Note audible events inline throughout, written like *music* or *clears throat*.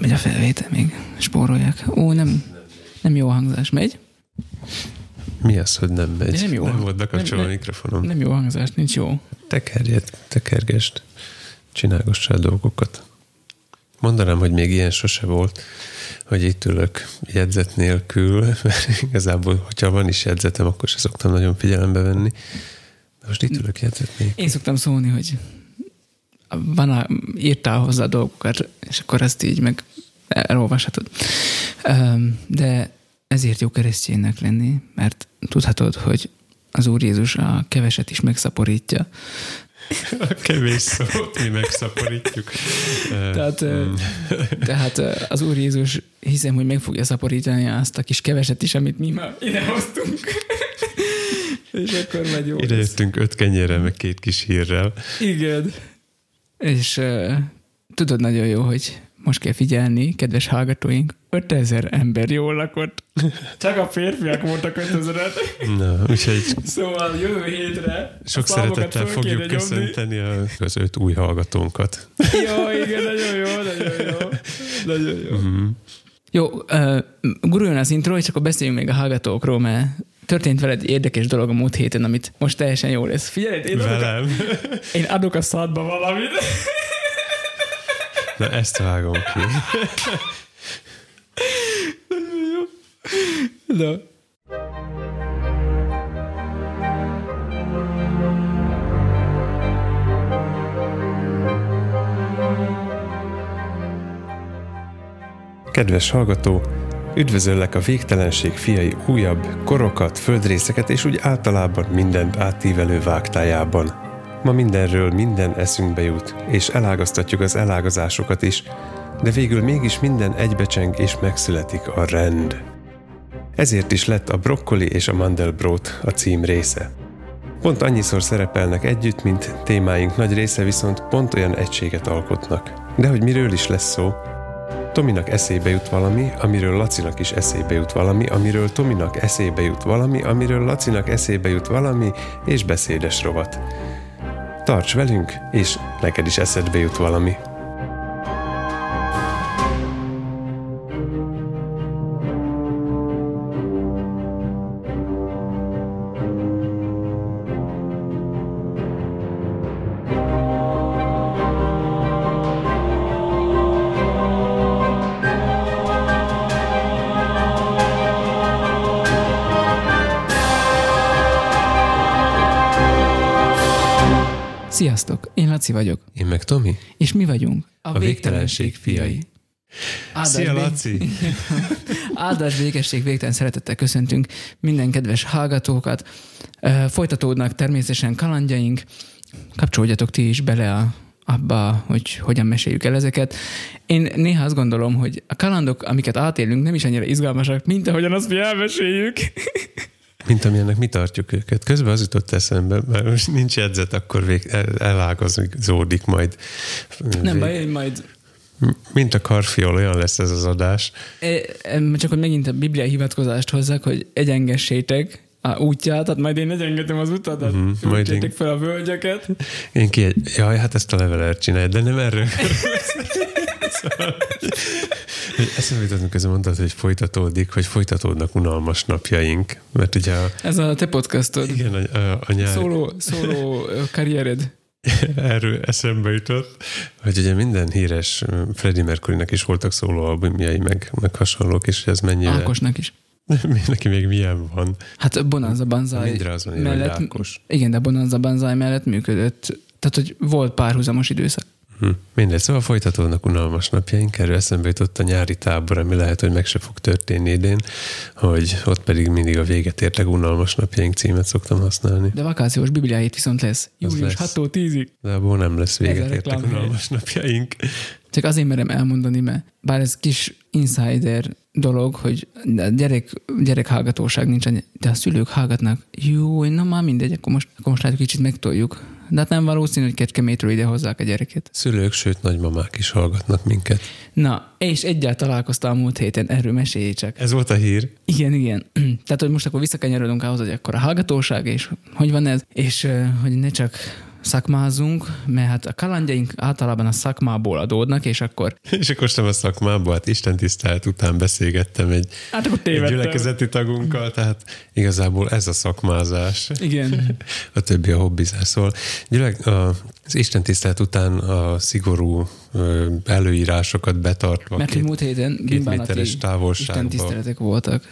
megy a felvétel, még spórolják. Ó, nem, nem jó a hangzás. Megy? Mi az, hogy nem megy? De nem jó. Nem volt bekapcsolva a Nem- mikrofonom. Nem jó a hangzás, nincs jó. Tekerjed, tekergest, csinálgassál dolgokat. Mondanám, hogy még ilyen sose volt, hogy itt ülök jegyzet nélkül, *laughs* mert igazából, hogyha van is jegyzetem, akkor se szoktam nagyon figyelembe venni. De most itt ülök jegyzet nélkül. Én szoktam szólni, hogy van a, írtál hozzá dolgokat, és akkor ezt így meg elolvashatod. De ezért jó kereszténynek lenni, mert tudhatod, hogy az Úr Jézus a keveset is megszaporítja. A kevés szót mi megszaporítjuk. Tehát, tehát az Úr Jézus hiszem, hogy meg fogja szaporítani azt a kis keveset is, amit mi ma idehoztunk. és akkor majd jó Ide jöttünk öt kenyérrel, meg két kis hírrel. Igen. És uh, tudod nagyon jó, hogy most kell figyelni, kedves hallgatóink, 5000 ember jól lakott. *laughs* Csak a férfiak voltak 5000 Na, úgyhogy Szóval jövő hétre sok szeretettel fogjuk köszönteni a- az öt új hallgatónkat. *laughs* Jó, igen, nagyon jó, nagyon jó. Nagyon jó. Mhm. Jó, uh, guruljon az intro, és akkor beszéljünk még a hallgatókról, mert történt veled egy érdekes dolog a múlt héten, amit most teljesen jó lesz. Figyelj, én adok, a, én adok a szádba valamit. Na, ezt vágom ki. No. Kedves hallgató, üdvözöllek a Végtelenség fiai újabb korokat, földrészeket és úgy általában mindent átívelő vágtájában. Ma mindenről minden eszünkbe jut, és elágaztatjuk az elágazásokat is, de végül mégis minden egybecseng és megszületik a rend. Ezért is lett a brokkoli és a mandelbrot a cím része. Pont annyiszor szerepelnek együtt, mint témáink nagy része viszont pont olyan egységet alkotnak. De hogy miről is lesz szó, Tominak eszébe jut valami, amiről Lacinak is eszébe jut valami, amiről Tominak eszébe jut valami, amiről Lacinak eszébe jut valami, és beszédes rovat. Tarts velünk, és neked is eszedbe jut valami. Laci vagyok, Én meg Tomi? és mi vagyunk A végtelenség fiai. Áldás Szia, Laci! *laughs* Áldás, békesség, végtelen szeretettel köszöntünk minden kedves hallgatókat. Folytatódnak természetesen kalandjaink. Kapcsolódjatok ti is bele a, abba, hogy hogyan meséljük el ezeket. Én néha azt gondolom, hogy a kalandok, amiket átélünk, nem is annyira izgalmasak, mint ahogyan azt mi elmeséljük. *laughs* Mint amilyennek mi tartjuk őket. Közben az jutott eszembe, mert most nincs edzet, akkor vég, el, elágazódik majd. Nem baj, én majd Mint a karfiol, olyan lesz ez az adás. Em, Csak hogy megint a bibliai hivatkozást hozzak, hogy egyengessétek a útját, tehát majd én egyengetem az uh-huh, Mhm, majd én- fel a völgyeket. Én ki jaj, hát ezt a levelert csinálj, de nem erről. *laughs* szóval, eszembe jutott, miközben mondtad, hogy folytatódik, hogy folytatódnak unalmas napjaink. Mert ugye a, Ez a te podcastod. igen, a, a, a nyár, Szóló, szóló karriered. *laughs* erről eszembe jutott, hogy ugye minden híres Freddie Mercurynek is voltak szólóalbumjai, meg, meg hasonlók, és hogy ez mennyire... Ákosnak is. *laughs* Neki még milyen van. Hát Bonanza Banzai az van mellett, Ákos. igen, de Bonanza Banzai mellett működött. Tehát, hogy volt párhuzamos időszak. Hm. Mindegy, szóval folytatódnak unalmas napjaink, erről eszembe jutott a nyári tábor, ami lehet, hogy meg se fog történni idén, hogy ott pedig mindig a véget értek unalmas napjaink címet szoktam használni. De vakációs bibliáit viszont lesz. Július lesz. 6-tól 10-ig. De abból nem lesz véget értek unalmas napjaink. Csak azért merem elmondani, mert bár ez kis insider dolog, hogy gyerek, gyerek hallgatóság nincs, annyi- de a szülők hallgatnak. Jó, na már mindegy, akkor most, akkor most látjuk, kicsit megtoljuk. De hát nem valószínű, hogy kecskemétről ide hozzák a gyereket. Szülők, sőt nagymamák is hallgatnak minket. Na, és egyáltalán találkoztam a múlt héten, erről mesélj csak. Ez volt a hír. Igen, igen. *clears throat* Tehát, hogy most akkor visszakanyarodunk ahhoz, hogy akkor a hallgatóság, és hogy van ez, és hogy ne csak szakmázunk, mert hát a kalandjaink általában a szakmából adódnak, és akkor... *laughs* És akkor sem a szakmából, hát Isten tisztelt után beszélgettem egy, Hát akkor egy gyülekezeti tagunkkal, tehát igazából ez a szakmázás. Igen. *laughs* A többi a hobbizás. Szóval gyülek, a, az Isten tisztelt után a szigorú előírásokat betartva Mert két, múlt héten két méteres Isten távolságban. tiszteletek voltak,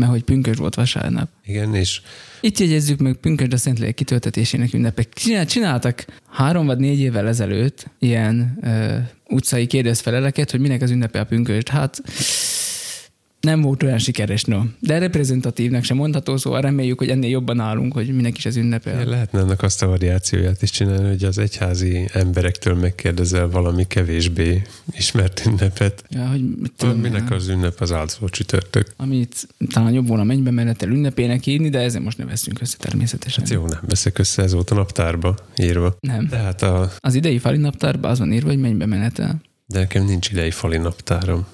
mert hogy pünkös volt vasárnap. Igen, és Itt jegyezzük meg pünkösd a Szentlélek kitöltetésének ünnepek. Csinál- Csináltak három vagy négy évvel ezelőtt ilyen ö, utcai kérdezfeleleket, hogy minek az ünnepe a pünkösd. Hát nem volt olyan sikeres, no. De reprezentatívnak sem mondható, szóval reméljük, hogy ennél jobban állunk, hogy minek is az ünnepe. lehetne ennek azt a variációját is csinálni, hogy az egyházi emberektől megkérdezel valami kevésbé ismert ünnepet. Ja, hogy mit Tudom, minek az ünnep az áldozó csütörtök? amit talán jobb volna mennybe menetel ünnepének írni, de ezzel most ne veszünk össze természetesen. Hát jó, nem veszek össze, ez volt a naptárba írva. Nem. Tehát a, Az idei fali naptárban az van írva, hogy mennybe menetel. de nekem nincs idei fali naptárom.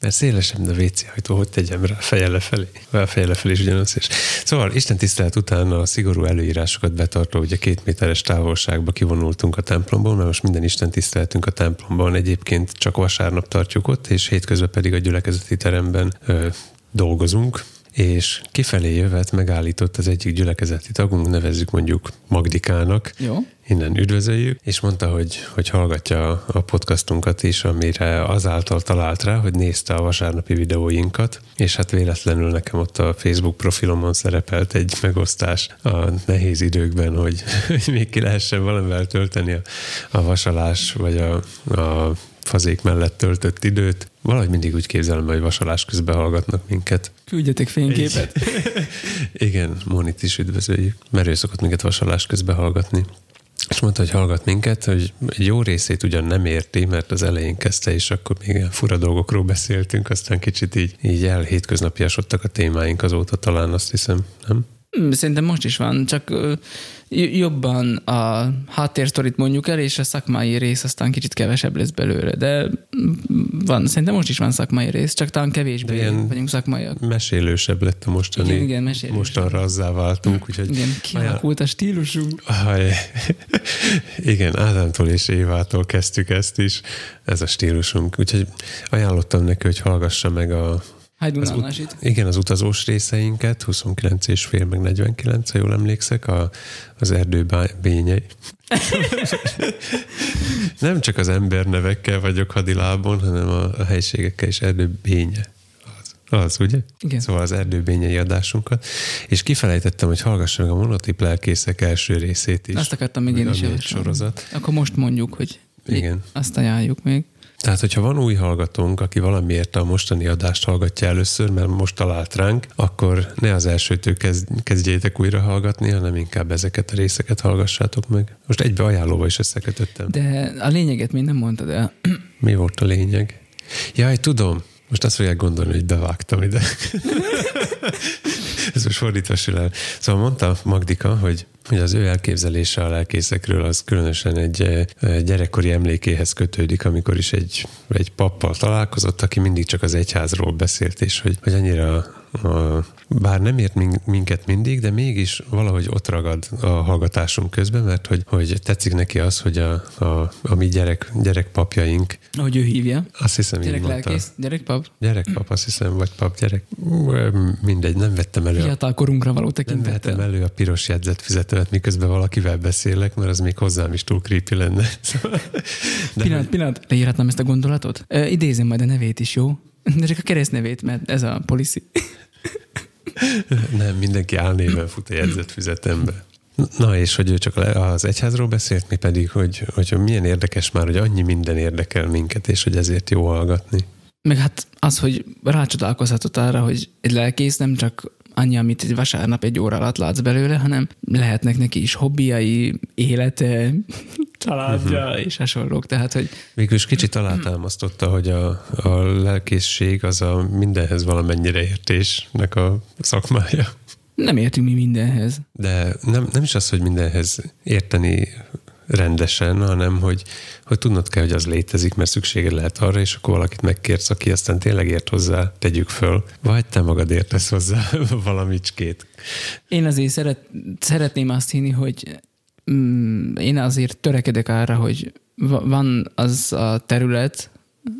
Mert szélesebb, de WC ajtó, hogy tegyem rá feje lefelé. A feje lefelé is ugyanaz is. Szóval Isten tisztelet után a szigorú előírásokat betartva, ugye két méteres távolságba kivonultunk a templomból, mert most minden Isten tiszteletünk a templomban egyébként csak vasárnap tartjuk ott, és hétközben pedig a gyülekezeti teremben ö, dolgozunk, és kifelé jövet megállított az egyik gyülekezeti tagunk, nevezzük mondjuk Magdikának, Jó? Innen üdvözöljük, és mondta, hogy, hogy hallgatja a podcastunkat is, amire azáltal talált rá, hogy nézte a vasárnapi videóinkat, és hát véletlenül nekem ott a Facebook profilomon szerepelt egy megosztás a nehéz időkben, hogy, *laughs* hogy még ki lehessen valamivel tölteni a, a vasalás, vagy a, a fazék mellett töltött időt. Valahogy mindig úgy képzelem, hogy vasalás közben hallgatnak minket. Küldjetek fényképet. *laughs* Igen, Monit is üdvözöljük, mert ő szokott minket vasalás közben hallgatni. És mondta, hogy hallgat minket, hogy egy jó részét ugyan nem érti, mert az elején kezdte, és akkor még ilyen fura dolgokról beszéltünk, aztán kicsit így, így el hétköznapiasodtak a témáink azóta talán, azt hiszem, nem? Hmm, Szerintem most is van, csak jobban a háttérsztorit mondjuk el, és a szakmai rész aztán kicsit kevesebb lesz belőle. De mm, van, szerintem most is van szakmai rész, csak talán kevésbé De ilyen- vagyunk szakmaiak. Mesélősebb lett a mostani. Igen, igen, mesélősebb. Mostanra azzá váltunk, úgyhogy Igen, *laughs* kialakult a stílusunk. Aj, *laughs* igen, Ádámtól és Évától kezdtük ezt is, ez a stílusunk. Úgyhogy ajánlottam neki, hogy hallgassa meg a, Hajdú az, ut- igen, az utazós részeinket, 29 és fél, meg 49, ha jól emlékszek, a, az erdő bényei. *laughs* Nem csak az embernevekkel vagyok hadilábon, hanem a, a helységekkel is erdő bénye. Az, az, ugye? Igen. Szóval az erdőbényei adásunkat. És kifelejtettem, hogy hallgassa meg a monotip lelkészek első részét is. Azt akartam még én is javasolni. sorozat. Akkor most mondjuk, hogy Igen. azt ajánljuk még. Tehát, hogyha van új hallgatónk, aki valamiért a mostani adást hallgatja először, mert most talált ránk, akkor ne az elsőtől kezd, kezdjétek újra hallgatni, hanem inkább ezeket a részeket hallgassátok meg. Most egybe ajánlóval is összekötöttem. De a lényeget még nem mondtad el. *clears throat* Mi volt a lényeg? Jaj, tudom. Most azt fogják gondolni, hogy bevágtam ide. *laughs* Ez most fordítva sül el. Szóval mondta Magdika, hogy, hogy az ő elképzelése a lelkészekről az különösen egy eh, gyerekkori emlékéhez kötődik, amikor is egy, egy pappal találkozott, aki mindig csak az egyházról beszélt, és hogy, hogy annyira a, bár nem ért min- minket mindig, de mégis valahogy ott ragad a hallgatásunk közben, mert hogy, hogy tetszik neki az, hogy a, a, a mi gyerek, gyerekpapjaink, Ahogy ő hívja. azt hiszem így Gyerek mondta. lelkész, gyerek pap. Gyerekpap, azt hiszem, vagy pap, gyerek. Mindegy, nem vettem elő. A, Fiatal korunkra való nem vettem tekintettel. elő a piros jegyzetfüzetemet, miközben valakivel beszélek, mert az még hozzám is túl creepy lenne. De Pillanat, pillanat, leírhatnám ezt a gondolatot? Ö, idézem majd a nevét is, jó? De csak a keresztnevét, mert ez a policy. nem, mindenki álnéven fut a jegyzetfüzetembe. Na, és hogy ő csak az egyházról beszélt, mi pedig, hogy, hogy milyen érdekes már, hogy annyi minden érdekel minket, és hogy ezért jó hallgatni. Meg hát az, hogy rácsodálkozhatott arra, hogy egy lelkész nem csak annyi, amit egy vasárnap egy óra alatt látsz belőle, hanem lehetnek neki is hobbiai, élete, *laughs* családja *laughs* és hasonlók. Tehát, hogy Végül is kicsit alátámasztotta, hogy a, a lelkészség az a mindenhez valamennyire értésnek a szakmája. nem értünk mi mindenhez. De nem, nem is az, hogy mindenhez érteni rendesen, hanem hogy, hogy tudnod kell, hogy az létezik, mert szükséged lehet arra, és akkor valakit megkérsz, aki aztán tényleg ért hozzá, tegyük föl. Vagy te magad értesz hozzá *laughs* valamicskét. Én azért szeret, szeretném azt hinni, hogy mm, én azért törekedek arra, hogy van az a terület,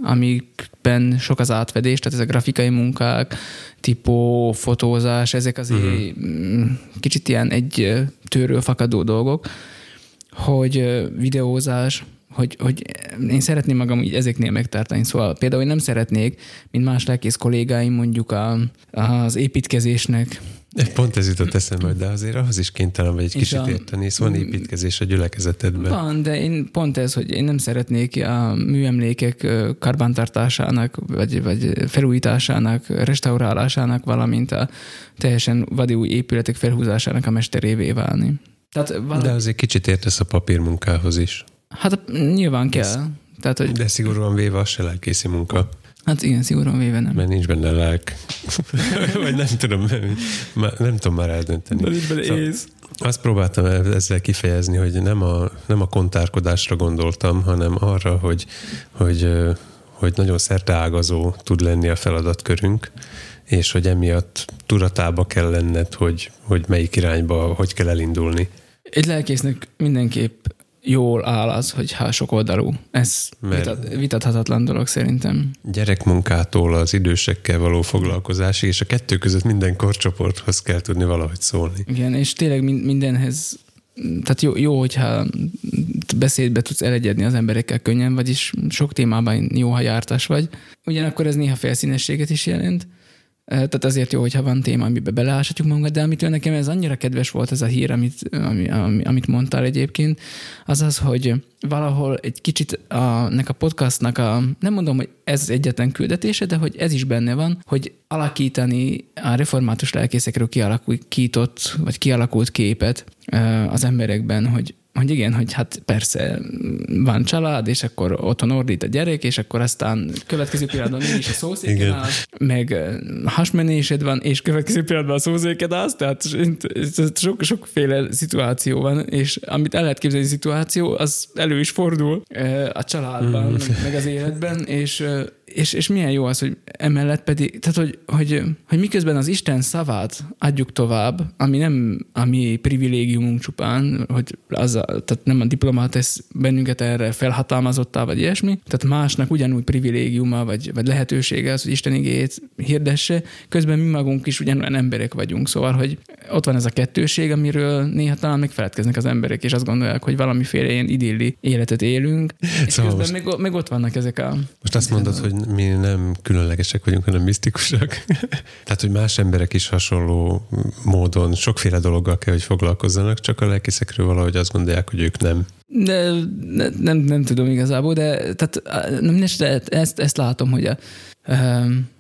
amikben sok az átvedés, tehát ez a grafikai munkák, tipó, fotózás, ezek azért uh-huh. kicsit ilyen egy tőről fakadó dolgok, hogy videózás, hogy, hogy én szeretném magam így ezeknél megtartani. Szóval például én nem szeretnék, mint más lelkész kollégáim mondjuk a, az építkezésnek Pont ez jutott eszembe, de azért ahhoz is kénytelen vagy egy kicsit a, érteni, szóval van építkezés a gyülekezetedben. Van, de én pont ez, hogy én nem szeretnék a műemlékek karbántartásának, vagy, vagy felújításának, restaurálásának, valamint a teljesen vadi új épületek felhúzásának a mesterévé válni. Tehát valami... De azért kicsit értesz a papírmunkához is. Hát nyilván kell. Ez, Tehát, hogy... De szigorúan véve az se lelkészi munka. Hát igen, szigorúan véve nem. Mert nincs benne lelk. *laughs* Vagy nem tudom, nem, nem tudom már eldönteni. De nincs benne szóval ész. Azt próbáltam ezzel kifejezni, hogy nem a, nem a kontárkodásra gondoltam, hanem arra, hogy, hogy, hogy nagyon szerteágazó tud lenni a feladatkörünk, és hogy emiatt tudatába kell lenned, hogy, hogy melyik irányba, hogy kell elindulni. Egy lelkésznek mindenképp jól áll az, hogy ha sok oldalú. Ez vitat, vitathatatlan dolog szerintem. Gyerekmunkától az idősekkel való foglalkozásig, és a kettő között minden korcsoporthoz kell tudni valahogy szólni. Igen, és tényleg mindenhez tehát jó, jó, hogyha beszédbe tudsz elegyedni az emberekkel könnyen, vagyis sok témában jó, ha jártas vagy. Ugyanakkor ez néha felszínességet is jelent, tehát azért jó, hogyha van téma, amiben beleáshatjuk magunkat, de amitől nekem ez annyira kedves volt ez a hír, amit, ami, ami, amit mondtál egyébként, az az, hogy valahol egy kicsit a, nek a podcastnak a, nem mondom, hogy ez egyetlen küldetése, de hogy ez is benne van, hogy alakítani a református lelkészekről kialakított, vagy kialakult képet az emberekben, hogy hogy igen, hogy hát persze van család, és akkor otthon ordít a gyerek, és akkor aztán következő pillanatban is a szószéken áll, meg hasmenésed van, és következő pillanatban a szószéked állsz, tehát sok, sokféle szituáció van, és amit el lehet képzelni szituáció, az elő is fordul a családban, mm. meg az életben, és és, és milyen jó az, hogy emellett pedig, tehát hogy, hogy, hogy miközben az Isten szavát adjuk tovább, ami nem a mi privilégiumunk csupán, hogy az a, tehát nem a diplomát tesz bennünket erre felhatalmazottá, vagy ilyesmi, tehát másnak ugyanúgy privilégiuma, vagy, vagy lehetősége az, hogy Isten igét hirdesse, közben mi magunk is ugyanolyan emberek vagyunk, szóval, hogy ott van ez a kettőség, amiről néha talán megfeledkeznek az emberek, és azt gondolják, hogy valamiféle ilyen idilli életet élünk, és szóval közben most... meg, meg ott vannak ezek a... Most azt mondod, hogy mi nem különlegesek vagyunk, hanem misztikusak. *laughs* Tehát, hogy más emberek is hasonló módon sokféle dologgal kell, hogy foglalkozzanak, csak a lelkészekről valahogy azt gondolják, hogy ők nem. De, ne, nem, nem tudom igazából, de tehát, nem, de ezt, ezt látom, hogy a,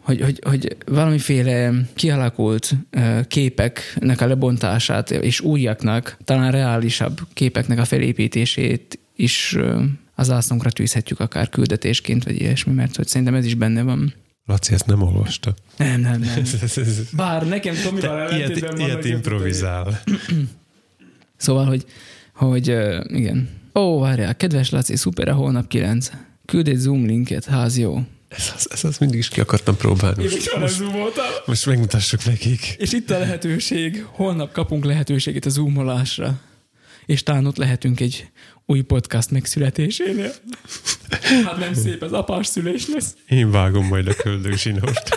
hogy, hogy, hogy valamiféle kialakult képeknek a lebontását és újaknak, talán reálisabb képeknek a felépítését is az ászlónkra tűzhetjük akár küldetésként, vagy ilyesmi, mert hogy szerintem ez is benne van. Laci ezt nem olvasta. Nem, nem, nem. *laughs* Bár nekem Tomival ilyet, ilyet improvizál. *clears throat* szóval, hogy, hogy igen. Ó, várjál, kedves Laci, szuper, a holnap 9. Küld egy Zoom linket, ház jó. Ez az, ez az mindig is ki akartam próbálni. Én most, most, most megmutassuk nekik. És itt a lehetőség, holnap kapunk lehetőséget a zoomolásra. És talán ott lehetünk egy új podcast megszületésénél. Hát nem szép, az apás szülés lesz. Én vágom majd a köldögzsinort.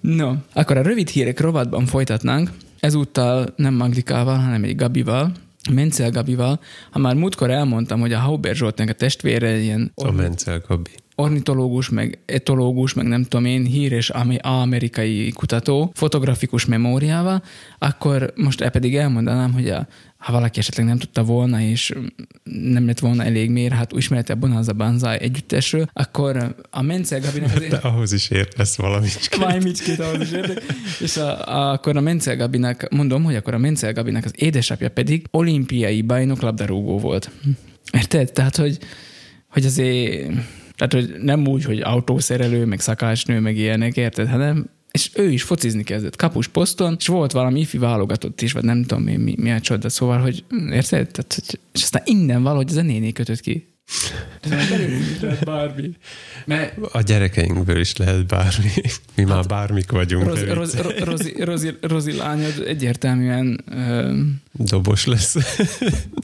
No, akkor a rövid hírek rovatban folytatnánk. Ezúttal nem Magdikával, hanem egy Gabival. Mencel Gabival. Ha már múltkor elmondtam, hogy a Hauber Zsoltnak a testvére ilyen... A Mencel Gabi ornitológus, meg etológus, meg nem tudom én, híres amerikai kutató, fotografikus memóriával, akkor most el pedig elmondanám, hogy a, ha valaki esetleg nem tudta volna, és nem lett volna elég mér, hát ismerete a Bonanza Banzai együttesről, akkor a Mencel Gabinak azért... De ahhoz is értesz valamit. Valamit ahhoz is értek. És a, a, akkor a Mencel Gabinak, mondom, hogy akkor a Mencel Gabinak az édesapja pedig olimpiai bajnok labdarúgó volt. Érted? Tehát, hogy, hogy azért tehát, hogy nem úgy, hogy autószerelő, meg szakácsnő, meg ilyenek, érted, hanem és ő is focizni kezdett kapus poszton, és volt valami ifi válogatott is, vagy nem tudom mi, mi, mi a csoda, szóval, hogy érted? Tehát, hogy, és aztán innen valahogy ez a néni kötött ki. Lehet bármi. Mert... A gyerekeinkből is lehet bármi. Mi hát, már bármik vagyunk. Rozi, rozi, rozi, rozi, rozi lányod egyértelműen... Dobos lesz.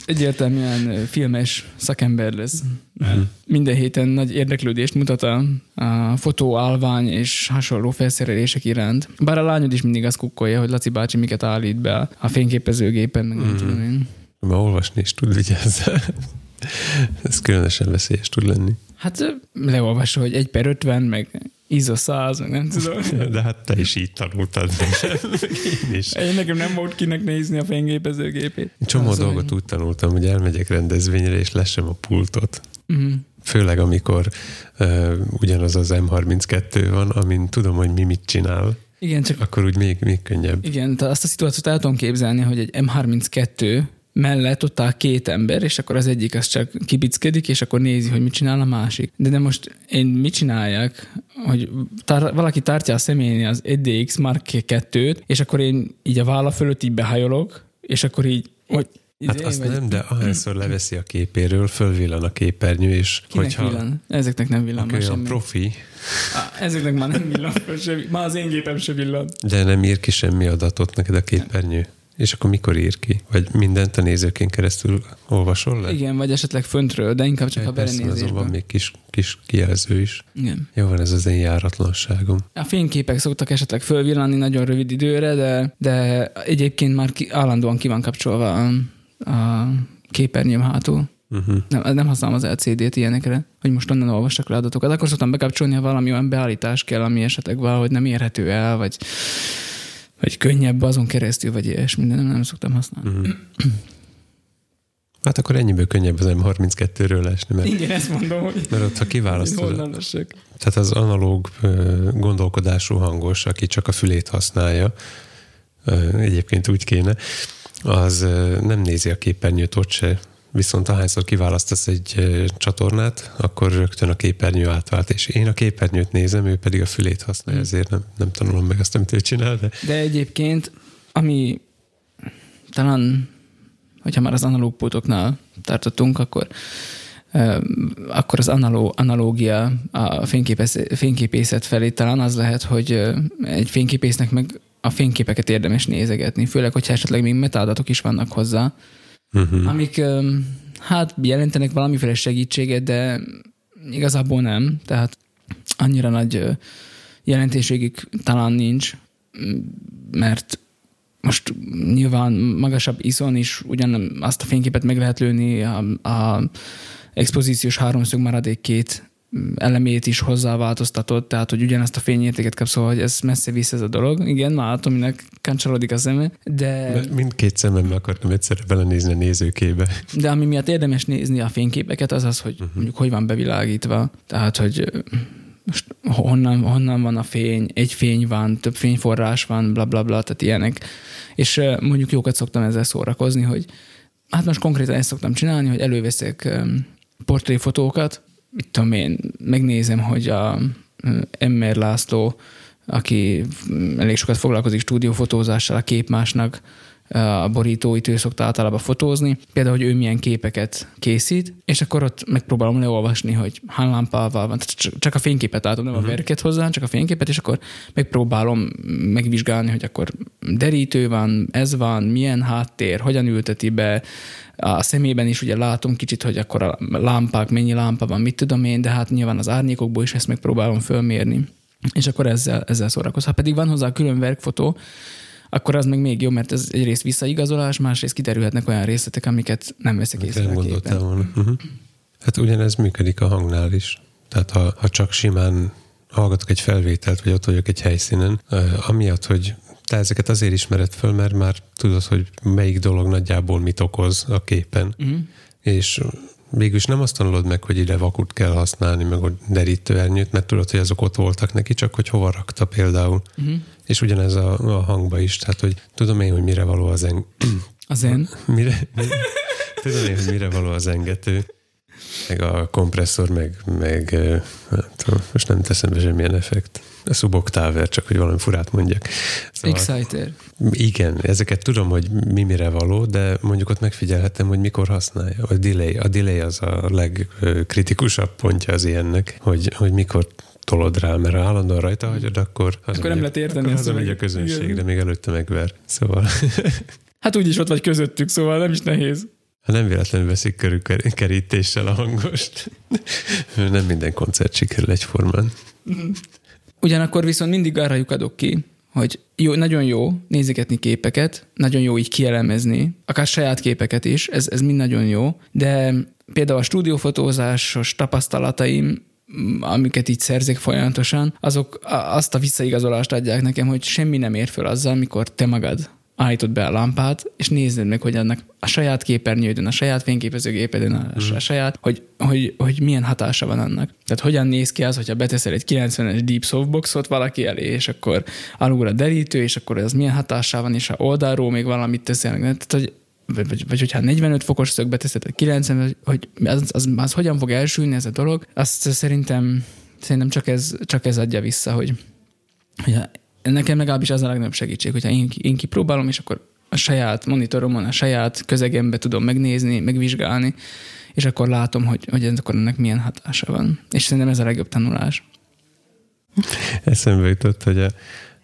egyértelműen filmes szakember lesz. Uh-huh. Minden héten nagy érdeklődést mutat a, a fotó, állvány és hasonló felszerelések iránt. Bár a lányod is mindig azt kukkolja, hogy Laci bácsi miket állít be a fényképezőgépen, meg nem tudom én. Már olvasni is tud, vigyázzál. Ez különösen veszélyes tud lenni. Hát leolvasol, hogy egy per 50, meg ISO 100, meg nem tudom. *laughs* De hát te is így tanultad. Én is. Én nekem nem volt kinek nézni a fénygépezőgépét. Csomó az dolgot úgy tanultam, hogy elmegyek rendezvényre, és lesem a pultot. Uh-huh. Főleg, amikor uh, ugyanaz az M32 van, amin tudom, hogy mi mit csinál. Igen, csak... Akkor úgy még, még könnyebb. Igen, tehát azt a szituációt el tudom képzelni, hogy egy M32 mellett ott áll két ember, és akkor az egyik az csak kibickedik, és akkor nézi, hogy mit csinál a másik. De, de most én mit csináljak, hogy tar- valaki tartja a személyén az EDX Mark 2-t, és akkor én így a válla fölött így behajolok, és akkor így, hogy Hát azt vagy... nem, de ahányszor leveszi a képéről, fölvillan a képernyő, és Kinek hogyha... villan? Ezeknek nem villan okay, semmi. profi. Ah, ezeknek már nem villan. Már az én gépem sem villan. De nem ír ki semmi adatot neked a képernyő. És akkor mikor ír ki? Vagy mindent a nézőkén keresztül olvasol le? Igen, vagy esetleg föntről, de inkább csak Egy a belenézésben. van még kis, kis kijelző is. Igen. Jó van, ez az én járatlanságom. A fényképek szoktak esetleg fölvillanni nagyon rövid időre, de, de egyébként már ki, állandóan ki van kapcsolva a, a képernyőm hátul. Uh-huh. Nem, nem használom az LCD-t ilyenekre, hogy most onnan olvassak le adatokat. Akkor szoktam bekapcsolni, ha valami olyan beállítás kell, ami esetleg valahogy nem érhető el, vagy vagy könnyebb azon keresztül, vagy ilyesmi, de nem, nem szoktam használni. Uh-huh. Hát akkor ennyiből könnyebb az M32-ről esni. Mert, Igen, ezt mondom, hogy... Mert ott, ha kiválasztod... Tehát az analóg gondolkodású hangos, aki csak a fülét használja, egyébként úgy kéne, az nem nézi a képernyőt ott se, Viszont ahányszor kiválasztasz egy csatornát, akkor rögtön a képernyő átvált, és én a képernyőt nézem, ő pedig a fülét használja, hmm. ezért nem, nem tanulom meg azt, amit ő csinál. De, de egyébként, ami talán, hogyha már az analóg pultoknál tartottunk, akkor akkor az analó, analógia a fényképészet felé talán az lehet, hogy egy fényképésznek meg a fényképeket érdemes nézegetni, főleg, hogyha esetleg még metadatok is vannak hozzá, uh-huh. amik hát jelentenek valamiféle segítséget, de igazából nem, tehát annyira nagy jelentőségük talán nincs, mert most nyilván magasabb iszon is ugyan azt a fényképet meg lehet lőni, a, a expozíciós háromszög maradék két elemét is hozzáváltoztatott, tehát hogy ugyanazt a fényértéket kap, szóval hogy ez messze vissza ez a dolog. Igen, már látom, minek kancsalodik a szeme, de... de mindkét szememmel akartam egyszerre belenézni a nézőkébe. De ami miatt érdemes nézni a fényképeket, az az, hogy uh-huh. mondjuk hogy van bevilágítva, tehát hogy most honnan, honnan van a fény, egy fény van, több fényforrás van, bla bla bla, tehát ilyenek. És mondjuk jókat szoktam ezzel szórakozni, hogy hát most konkrétan ezt szoktam csinálni, hogy előveszek portréfotókat, mit tudom én, megnézem, hogy a Emmer László, aki elég sokat foglalkozik stúdiófotózással, a képmásnak a borítóit ő szokta általában fotózni, például, hogy ő milyen képeket készít, és akkor ott megpróbálom leolvasni, hogy hány lámpával van, csak a fényképet látom, nem uh-huh. a mhm. verket hozzá, csak a fényképet, és akkor megpróbálom megvizsgálni, hogy akkor derítő van, ez van, milyen háttér, hogyan ülteti be, a szemében is ugye látom kicsit, hogy akkor a lámpák, mennyi lámpa van, mit tudom én, de hát nyilván az árnyékokból is ezt megpróbálom fölmérni. És akkor ezzel, ezzel szórakoz. Ha pedig van hozzá külön verkfotó, akkor az meg még jó, mert ez egyrészt visszaigazolás, másrészt kiderülhetnek olyan részletek, amiket nem veszek észre nem gondoltál volna. Uh-huh. Hát ugyanez működik a hangnál is. Tehát ha, ha csak simán hallgatok egy felvételt, vagy ott vagyok egy helyszínen, amiatt, hogy te ezeket azért ismered föl, mert már tudod, hogy melyik dolog nagyjából mit okoz a képen. Uh-huh. És végülis nem azt tanulod meg, hogy ide vakut kell használni, meg a derítőernyőt, mert tudod, hogy azok ott voltak neki, csak hogy hova rakta például. Uh-huh. És ugyanez a, a hangba is, tehát hogy tudom én, hogy mire való az en... Az en? *coughs* Mire, mire, *coughs* tudom én, hogy mire való az engető. Meg a kompresszor, meg, meg hát, most nem teszem be semmilyen effekt. A suboktáver, csak hogy valami furát mondjak. Szóval, Exciter. Igen, ezeket tudom, hogy mi mire való, de mondjuk ott megfigyelhetem, hogy mikor használja. A delay, a delay az a legkritikusabb pontja az ilyennek, hogy, hogy mikor tolod rá, mert ha állandóan rajta hagyod, akkor... Akkor nem lehet érteni. Akkor hazamegy a közönség, de még előtte megver. Szóval... Hát úgyis ott vagy közöttük, szóval nem is nehéz. Nem véletlenül veszik körül kerítéssel a hangost. *laughs* nem minden koncert sikerül egyformán. Ugyanakkor viszont mindig arra lyukadok ki, hogy jó, nagyon jó nézegetni képeket, nagyon jó így kielemezni, akár saját képeket is, ez, ez mind nagyon jó, de például a stúdiófotózásos tapasztalataim amiket így szerzek folyamatosan, azok azt a visszaigazolást adják nekem, hogy semmi nem ér föl azzal, mikor te magad állítod be a lámpát, és nézed meg, hogy annak a saját képernyődön, a saját fényképezőgépeden, a, mm. a saját, hogy, hogy, hogy milyen hatása van annak. Tehát hogyan néz ki az, hogyha beteszel egy 90-es Deep Softboxot valaki elé, és akkor alul a derítő, és akkor az milyen hatással van, és ha oldalról még valamit teszel. Tehát, hogy vagy, vagy, vagy hogyha 45 fokos szögbe teszed, 90, hogy az, az, az, az hogyan fog elsülni ez a dolog, azt szerintem, szerintem csak ez, csak ez adja vissza, hogy, hogy nekem legalábbis az a legnagyobb segítség, hogyha én, én kipróbálom, és akkor a saját monitoromon, a saját közegembe tudom megnézni, megvizsgálni, és akkor látom, hogy, hogy akkor ennek milyen hatása van. És szerintem ez a legjobb tanulás. Eszembe jutott, hogy a,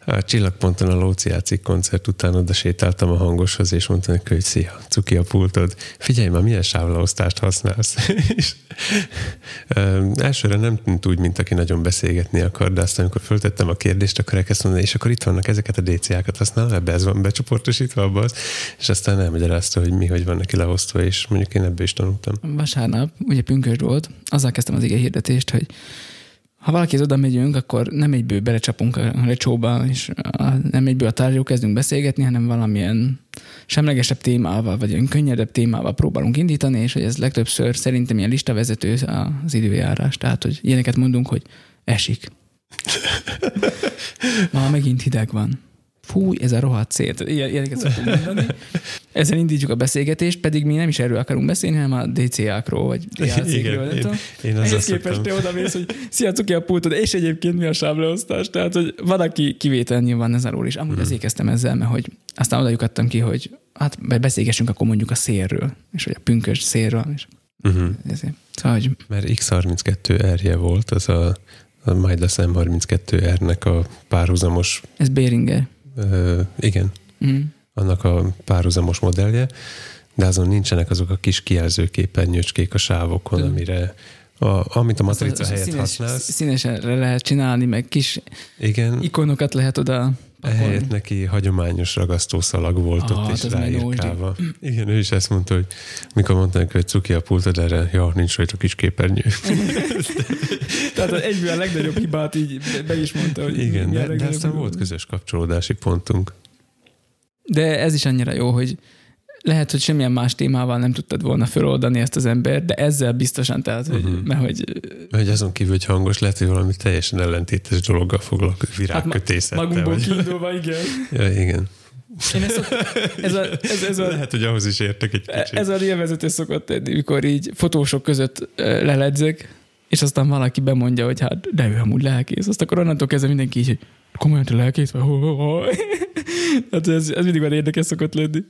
a Csillagponton a Lóci játszik koncert után oda sétáltam a hangoshoz, és mondtam neki, hogy szia, cuki a pultod. Figyelj már, milyen sávlaosztást használsz? *laughs* és, ö, elsőre nem tűnt úgy, mint aki nagyon beszélgetni akar, de aztán, amikor föltettem a kérdést, akkor elkezdtem mondani, és akkor itt vannak ezeket a DC-ákat használ, ebbe ez van becsoportosítva abba az, és aztán elmagyarázta, hogy mi, hogy van neki leosztva, és mondjuk én ebből is tanultam. Vasárnap, ugye pünkös volt, azzal kezdtem az ige hirdetést, hogy ha valakihez oda megyünk, akkor nem egyből belecsapunk a lecsóba, és nem egyből a tárgyó kezdünk beszélgetni, hanem valamilyen semlegesebb témával, vagy olyan könnyedebb témával próbálunk indítani, és hogy ez legtöbbször szerintem ilyen listavezető az időjárás. Tehát, hogy ilyeneket mondunk, hogy esik. *laughs* Ma megint hideg van fúj, ez a rohadt. Ilyen, ilyeneket szoktunk mondani. Ezzel indítjuk a beszélgetést, pedig mi nem is erről akarunk beszélni, hanem a DCA-król, vagy *laughs* DLC-kről. Én, én Ehhez képest te oda mész, hogy szia, cuki a pultod, és egyébként mi a sávleosztás. Tehát, hogy van, aki kivétel nyilván ez alól is. Amúgy hmm. azért kezdtem ezzel, mert hogy aztán oda lyukadtam ki, hogy hát beszélgessünk akkor mondjuk a szélről, és hogy a pünkös szélről. És uh-huh. ezért. Szóval, hogy... Mert X32 r volt, az a, a Midas M32R-nek a párhuzamos... Ez Beringer igen, mm. Annak a párhuzamos modellje, de azon nincsenek azok a kis kijelzőképernyőcskék a sávokon, mm. amire a, amit a matrica az, helyett színes, használsz. Színesen lehet csinálni, meg kis Igen. ikonokat lehet oda Ehelyett neki hagyományos ragasztószalag volt ah, ott, és ráírkálva. Igen, ő is ezt mondta, hogy mikor mondta hogy cuki a pultod, erre, ja, nincs rajta kis képernyő. *laughs* Tehát egyből a legnagyobb hibát így be is mondta, hogy Igen, de, de aztán volt közös kapcsolódási pontunk. De ez is annyira jó, hogy lehet, hogy semmilyen más témával nem tudtad volna feloldani ezt az ember, de ezzel biztosan, tehát, hogy, uh-huh. mert hogy... Hogy azon kívül, hogy hangos lehet, hogy valami teljesen ellentétes dologgal foglalkozik, virágkötészettel. Hát magunkból kiindulva, igen. ja, igen. Én ezt, ez a, ez, ez a, Lehet, hogy ahhoz is értek egy kicsit. Ez a élvezetes szokott tenni, mikor így fotósok között leledzek, és aztán valaki bemondja, hogy hát, de ő amúgy lelkész. Azt akkor onnantól kezdve mindenki így, hogy komolyan te lelkész? *laughs* Hát ez, ez mindig van érdekes szokott lenni.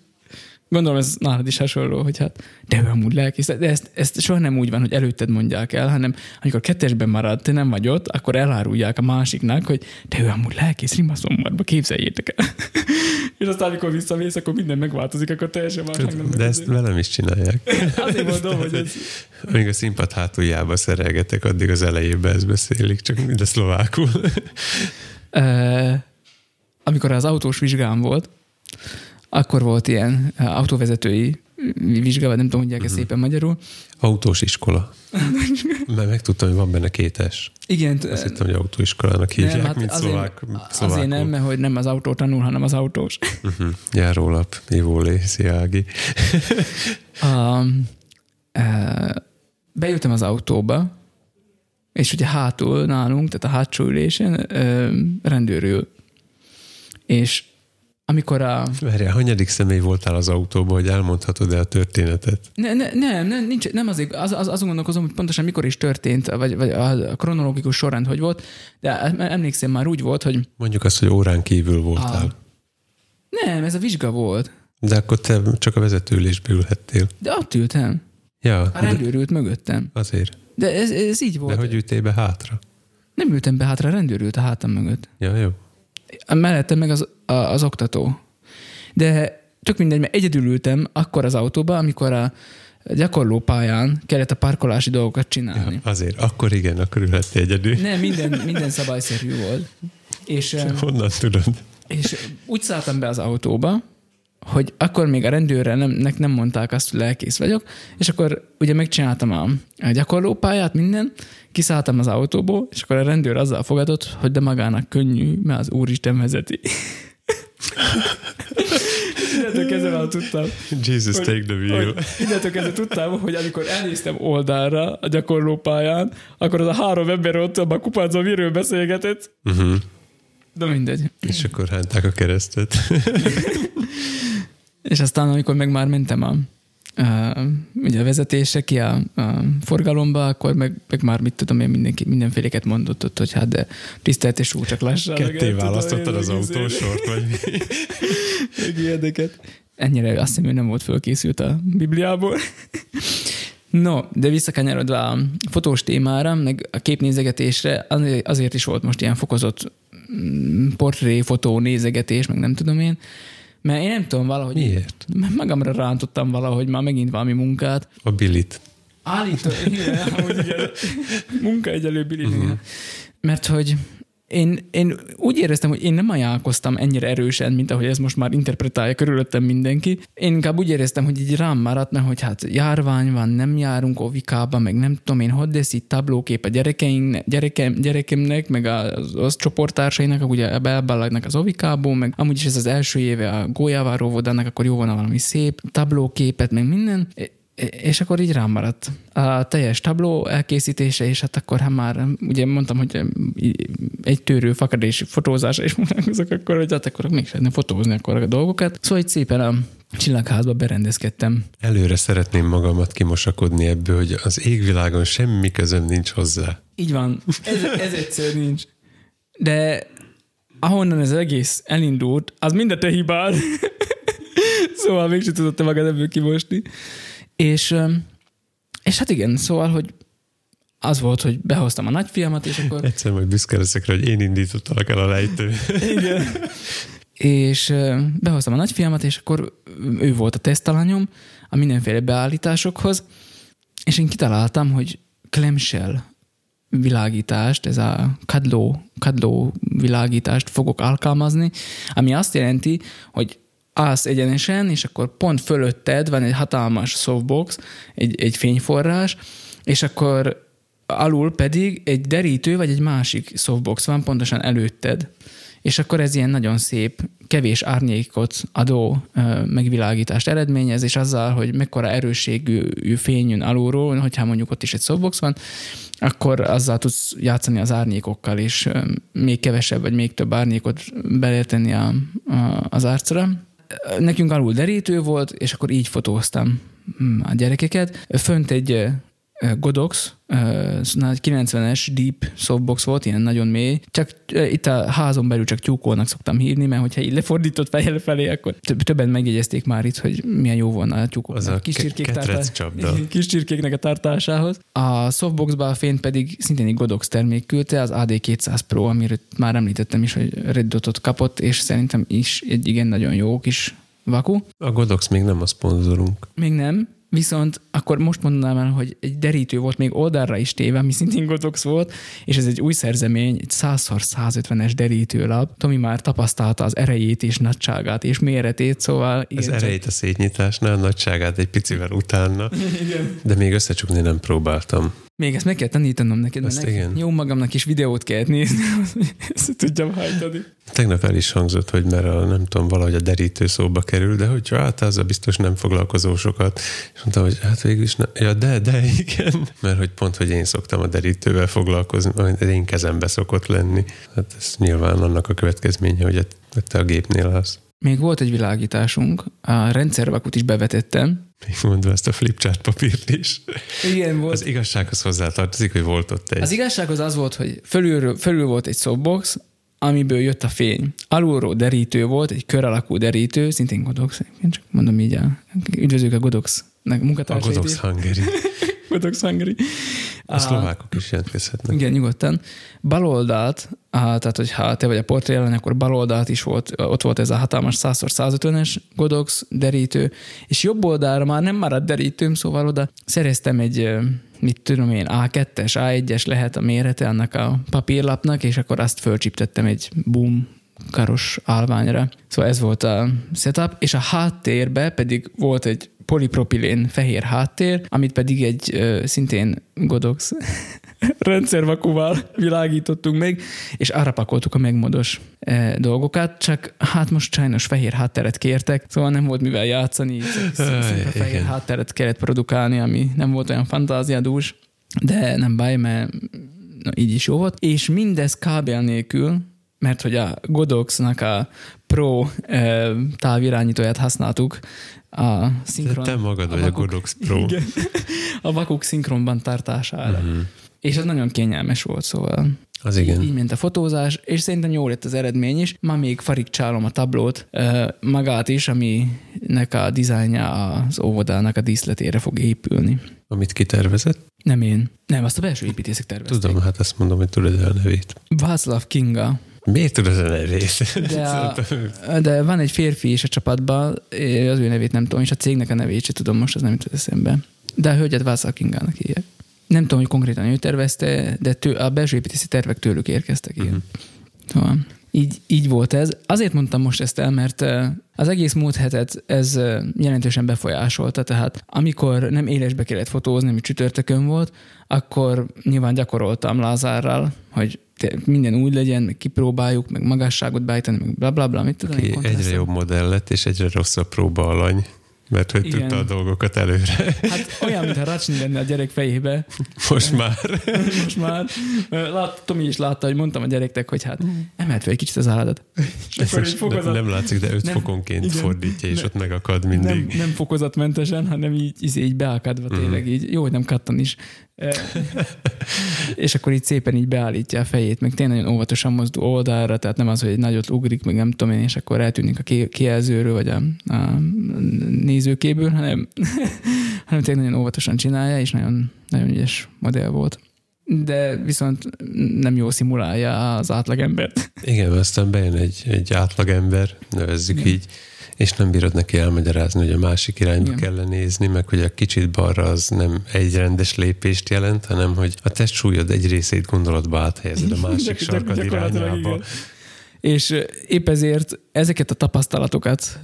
Gondolom ez nálad is hasonló, hogy hát de ő amúgy lelkész. De ezt, ezt soha nem úgy van, hogy előtted mondják el, hanem amikor kettesben marad, te nem vagy ott, akkor elárulják a másiknak, hogy de ő amúgy lelkész rimaszombatba, képzeljétek el. *laughs* és aztán, amikor visszamész, akkor minden megváltozik, akkor teljesen más De ezt velem is csinálják. *laughs* Azért *laughs* mondom, hogy ez... Amíg a színpad hátuljába szerelgetek, addig az elejében ezt beszélik, csak mind a szlovákul. amikor az autós vizsgám volt, akkor volt ilyen eh, autóvezetői vizsga, vagy nem tudom, mondják uh-huh. szépen magyarul. Autós iskola. *laughs* Mert megtudtam, hogy van benne kétes. Igen. Azt hittem, hogy autóiskolának hívják, nem, hát mint azért, szlovák, szlovákul. Azért nem, mert hogy nem az autó tanul, hanem az autós. Uh-huh. Járólap, Ivólé, Sziági. um, *laughs* uh, bejöttem az autóba, és ugye hátul nálunk, tehát a hátsó ülésen uh, rendőrül. És amikor a... Várjál, hanyadik személy voltál az autóban, hogy elmondhatod-e a történetet? Ne, ne, nem, nem, nincs, nem azért, az, az, azon gondolkozom, hogy pontosan mikor is történt, vagy, vagy a kronológikus sorrend hogy volt, de emlékszem már úgy volt, hogy... Mondjuk azt, hogy órán kívül voltál. A... Nem, ez a vizsga volt. De akkor te csak a vezetőülésbe ülhettél. De ott ültem. Ja. A rendőr ült mögöttem. Azért. De ez, ez így volt. De hogy ültél be hátra? Nem ültem be hátra, a rendőr ült a hátam mögött. Ja, jó. Mellettem meg az, a, az oktató. De tök mindegy, mert egyedül ültem akkor az autóba, amikor a gyakorlópályán kellett a parkolási dolgokat csinálni. Ja, azért, akkor igen, akkor ülhettél egyedül. Nem, minden, minden szabályszerű volt. És, Honnan tudod? És úgy szálltam be az autóba, hogy akkor még a rendőrre nem, nem mondták azt, hogy lelkész vagyok, és akkor ugye megcsináltam a, gyakorlópályát, minden, kiszálltam az autóból, és akkor a rendőr azzal fogadott, hogy de magának könnyű, mert az Úristen vezeti. *laughs* Innentől kezdve tudtam. Jesus hogy, take the wheel. Innentől kezdve tudtam, hogy amikor elnéztem oldalra a gyakorlópályán, akkor az a három ember ott a kupácban miről beszélgetett. Uh-huh. De mindegy. És akkor hányták a keresztet. *laughs* És aztán, amikor meg már mentem a, a, ugye a vezetése ki a, a forgalomba, akkor meg, meg már mit tudom én, mindenki, mindenféleket mondott ott, hogy hát de tisztelt és úgy csak lassan. Ketté választottad az autósort, vagy mi? *laughs* Meg ilyeneket. Ennyire azt hiszem, hogy nem volt fölkészült a Bibliából. *laughs* No, de visszakanyarodva a fotós témára, meg a képnézegetésre, azért is volt most ilyen fokozott mm, portréfotó nézegetés, meg nem tudom én, mert én nem tudom valahogy... Miért? Magamra rántottam valahogy már megint valami munkát. A Billit. Állító, igen. Munka egyelő Billit, uh-huh. Mert hogy én, én úgy éreztem, hogy én nem ajánlkoztam ennyire erősen, mint ahogy ez most már interpretálja körülöttem mindenki. Én inkább úgy éreztem, hogy így rám maradt, mert hogy hát járvány van, nem járunk ovikába, meg nem tudom én, hogy lesz itt tablókép a gyerekeink, gyerekem, gyerekemnek, meg az, az csoporttársainak, ugye elballagnak az ovikából, meg amúgy is ez az első éve a Gólyáváró vodának, akkor jó van valami szép tablóképet, meg minden és akkor így rám maradt a teljes tabló elkészítése, és hát akkor hát már, ugye mondtam, hogy egy tőrő fakadési fotózásra is foglalkozok, akkor hogy hát akkor még szeretném fotózni akkor a dolgokat. Szóval itt szépen a csillagházba berendezkedtem. Előre szeretném magamat kimosakodni ebből, hogy az égvilágon semmi közöm nincs hozzá. Így van, ez, ez egyszer nincs. De ahonnan ez egész elindult, az mind a te hibád. *laughs* szóval mégsem tudod te magad ebből kimosni. És, és hát igen, szóval, hogy az volt, hogy behoztam a nagyfiamat, és akkor... Egyszer majd büszke leszek hogy én indítottalak el a lejtő. igen. És behoztam a nagyfiamat, és akkor ő volt a tesztalanyom a mindenféle beállításokhoz, és én kitaláltam, hogy clamshell világítást, ez a kadló, kadló világítást fogok alkalmazni, ami azt jelenti, hogy állsz egyenesen, és akkor pont fölötted van egy hatalmas softbox, egy, egy fényforrás, és akkor alul pedig egy derítő, vagy egy másik softbox van pontosan előtted. És akkor ez ilyen nagyon szép, kevés árnyékot adó megvilágítást eredményez, és azzal, hogy mekkora erősségű fény jön alulról, hogyha mondjuk ott is egy softbox van, akkor azzal tudsz játszani az árnyékokkal, és még kevesebb, vagy még több árnyékot beletenni a, a, az arcra nekünk alul derítő volt, és akkor így fotóztam hm, a gyerekeket. Fönt egy Godox, 90-es deep softbox volt, ilyen nagyon mély. Csak itt a házon belül csak tyúkolnak szoktam hívni, mert hogyha így lefordított fejjel felé, akkor többen megjegyezték már itt, hogy milyen jó volna a tyúkok. Az a kis, csirkék tartás, *laughs* kis csirkéknek a tartásához. A softboxba a fényt pedig szintén egy Godox termék küldte, az AD200 Pro, amiről már említettem is, hogy Red Dotot kapott, és szerintem is egy igen nagyon jó kis vaku. A Godox még nem a szponzorunk. Még nem, Viszont akkor most mondanám el, hogy egy derítő volt még oldalra is téve, ami szintén Godox volt, és ez egy új szerzemény, egy 100x150-es derítőlap. Tomi már tapasztalta az erejét és nagyságát és méretét, szóval... Az erejét a szétnyitásnál, a nagyságát egy picivel utána. *laughs* Igen. De még összecsukni nem próbáltam. Még ezt meg kell tanítanom neked, mert igen. jó magamnak is videót kell nézni, *laughs* ezt tudjam hajtani. Tegnap el is hangzott, hogy mert a, nem tudom, valahogy a derítő szóba kerül, de hogy hát az a biztos nem foglalkozó sokat. És mondtam, hogy hát végül is, ne, ja de, de igen. Mert hogy pont, hogy én szoktam a derítővel foglalkozni, az én kezembe szokott lenni. Hát ez nyilván annak a következménye, hogy te a gépnél állsz. Még volt egy világításunk, a rendszervakut is bevetettem. Még mondva ezt a flipchart papírt is. Igen, volt. Az igazsághoz hozzátartozik, hogy volt ott egy. Az igazsághoz az volt, hogy fölül, fölül volt egy softbox, amiből jött a fény. Alulról derítő volt, egy kör alakú derítő, szintén Godox, én csak mondom így el. Üdvözlők a Godox a munkatársait. Godox Hungary. *laughs* Godox Hungary. A szlovákok is jelentkezhetnek. Igen, nyugodtan. Baloldalt, tehát hogyha te vagy a portré ellen, akkor baloldalt is volt, ott volt ez a hatalmas 100x150-es Godox derítő, és jobb oldalra már nem maradt derítőm, szóval oda szereztem egy, mit tudom én, A2-es, A1-es lehet a mérete annak a papírlapnak, és akkor azt fölcsiptettem egy boom karos állványra. Szóval ez volt a setup, és a háttérbe pedig volt egy polipropilén fehér háttér, amit pedig egy ö, szintén Godox *laughs* rendszervakuval világítottunk meg, és arra pakoltuk a megmodos e, dolgokat, csak hát most sajnos fehér hátteret kértek, szóval nem volt mivel játszani, a fehér hátteret kellett produkálni, ami nem volt olyan fantáziadús, de nem baj, mert na, így is jó volt. És mindez kábel nélkül, mert hogy a Godoxnak a Pro e, távirányítóját használtuk, a szinkron... Te magad vagy a vakuk- Godox Pro. Igen. A vakuk szinkronban tartására. Mhm. És ez nagyon kényelmes volt, szóval Az igen. így ment a fotózás, és szerintem jó lett az eredmény is. Ma még farigcsálom a tablót, magát is, aminek a dizájnja az óvodának a díszletére fog épülni. Amit kitervezett? Nem én. Nem, azt a belső építészek tervezték. Tudom, hát azt mondom, hogy tudod el a nevét. Václav Kinga. Miért tudod a nevét? De, a, *laughs* de van egy férfi is a csapatban, az ő nevét nem tudom, és a cégnek a nevét sem tudom, most az nem jut eszembe. De a hölgyet Václav Kingának hívják. Nem tudom, hogy konkrétan ő tervezte, de tő, a belső építési tervek tőlük érkeztek, igen. Szóval így, így volt ez. Azért mondtam most ezt el, mert az egész múlt hetet ez jelentősen befolyásolta, tehát amikor nem élesbe kellett fotózni, ami csütörtökön volt, akkor nyilván gyakoroltam Lázárral, hogy minden úgy legyen, meg kipróbáljuk, meg magasságot beállítani, meg bla bla bla, mit tudom én, Ki kontrasztot. egyre jobb modell lett, és egyre rosszabb próba alany, mert hogy Igen. tudta a dolgokat előre. Hát olyan, mintha racsni lenne a gyerek fejébe, Most már. *laughs* most már. Lát, Tomi is látta, hogy mondtam a gyereknek, hogy hát emelt fel egy kicsit az álladat. Nem, fokozat, nem látszik, de öt Nem, fokonként igen. fordítja, és Ne- ott megakad mindig. nem, nem fokozatmentesen, hanem így, így, így beákadva Mhm. tényleg így. Jó, hogy nem kattan is. És akkor így szépen így beállítja a fejét, meg tényleg nagyon óvatosan mozdul oldalra, tehát nem az, hogy egy nagyot ugrik, meg nem tudom én, és akkor eltűnik a ki- kijelzőről, vagy a, a nézőkéből, hanem, *laughs* hanem tényleg nagyon óvatosan csinálja, és nagyon, nagyon ügyes modell volt. De viszont nem jó szimulálja az átlagembert. Igen, aztán bejön egy, egy átlagember, nevezzük Igen. így, és nem bírod neki elmagyarázni, hogy a másik irányba Igen. kell nézni, meg hogy a kicsit balra az nem egy rendes lépést jelent, hanem hogy a testsúlyod egy részét gondolatba áthelyezed a másik sarkad irányába. igen. És épp ezért ezeket a tapasztalatokat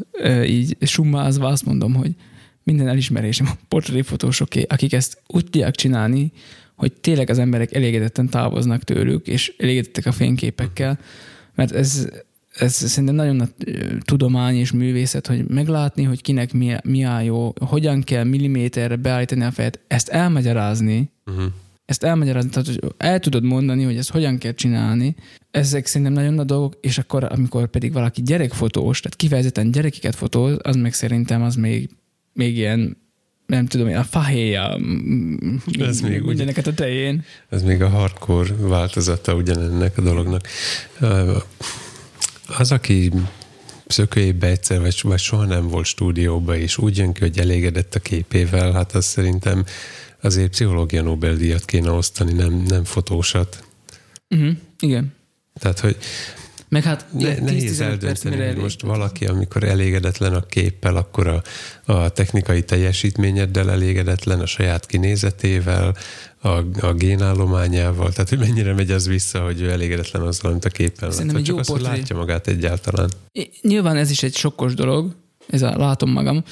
így summázva azt mondom, hogy minden elismerésem a portréfotósoké, akik ezt úgy tudják csinálni, hogy tényleg az emberek elégedetten távoznak tőlük, és elégedettek a fényképekkel, mert ez, ez szerintem nagyon nagy ö, tudomány és művészet, hogy meglátni, hogy kinek mi, mi áll jó, hogyan kell milliméterre beállítani a fejet, ezt elmagyarázni, Uh-huh. ezt elmagyarázni, tehát hogy el tudod mondani, hogy ezt hogyan kell csinálni, ezek szerintem nagyon nagy dolgok, és akkor, amikor pedig valaki gyerekfotós, tehát kifejezetten gyerekeket fotóz, az meg szerintem az még, még ilyen, nem tudom, én, a fahéja, Ez még mindeneket a tején. Ez még a hardcore változata ugyanennek a dolognak. Az, aki szökőjébe egyszer, vagy, vagy soha nem volt stúdióba, és úgy jön ki, hogy elégedett a képével, hát az szerintem azért pszichológia Nobel-díjat kéne osztani, nem, nem fotósat. Uh-huh. Igen. Tehát, hogy Meg hát ne, ilyen 10-15 nehéz perc, eldönteni, elég. most valaki, amikor elégedetlen a képpel, akkor a, a technikai teljesítményeddel elégedetlen, a saját kinézetével, a, a génállományával, tehát hogy mennyire megy az vissza, hogy ő elégedetlen azzal, amit a képen lát, Szerintem egy csak jó hogy portré- látja magát egyáltalán. I- Nyilván ez is egy sokkos dolog, ez a látom magam.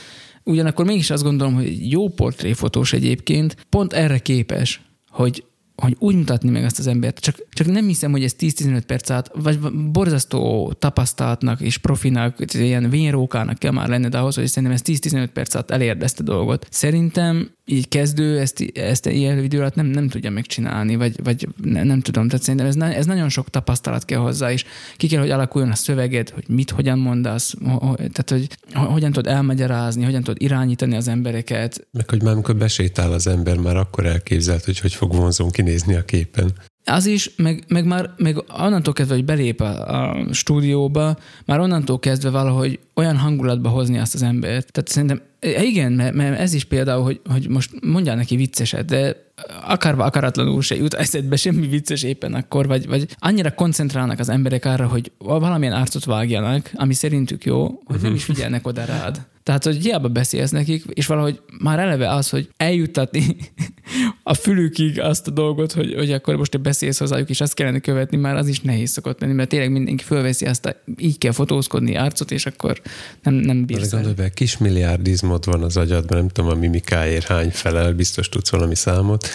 Ugyanakkor mégis azt gondolom, hogy jó portréfotós egyébként pont erre képes, hogy hogy úgy mutatni meg ezt az embert. Csak, csak nem hiszem, hogy ez 10-15 perc át, vagy borzasztó tapasztalatnak és profinak, ilyen vényrókának kell már lenned ahhoz, hogy szerintem ez 10-15 perc át elérd ezt a dolgot. Szerintem így kezdő ezt, ezt ilyen idő alatt nem, nem tudja megcsinálni, vagy, vagy ne, nem tudom. Tehát szerintem ez, ez nagyon sok tapasztalat kell hozzá, és ki kell, hogy alakuljon a szöveged, hogy mit, hogyan mondasz, tehát hogy hogyan tudod elmagyarázni, hogyan tudod irányítani az embereket. Meg hogy már amikor besétál az ember, már akkor elképzelt, hogy hogy fog vonzón kinézni a képen. Az is, meg, meg már meg onnantól kezdve, hogy belép a, a stúdióba, már onnantól kezdve valahogy olyan hangulatba hozni azt az embert. Tehát szerintem e, igen, mert, mert ez is például, hogy, hogy most mondjál neki vicceset, de akarva akaratlanul se jut eszedbe semmi vicces éppen akkor, vagy, vagy annyira koncentrálnak az emberek arra, hogy valamilyen arcot vágjanak, ami szerintük jó, hogy nem is figyelnek oda rád. Tehát, hogy hiába beszélsz nekik, és valahogy már eleve az, hogy eljuttatni *laughs* a fülükig azt a dolgot, hogy, hogy akkor most te beszélsz hozzájuk, és azt kellene követni, már az is nehéz szokott lenni, mert tényleg mindenki fölveszi azt a, így kell fotózkodni arcot, és akkor nem, nem bírsz. Gondolj be, kis milliárdizmot van az agyadban, nem tudom a mimikáért hány felel, biztos tudsz valami számot,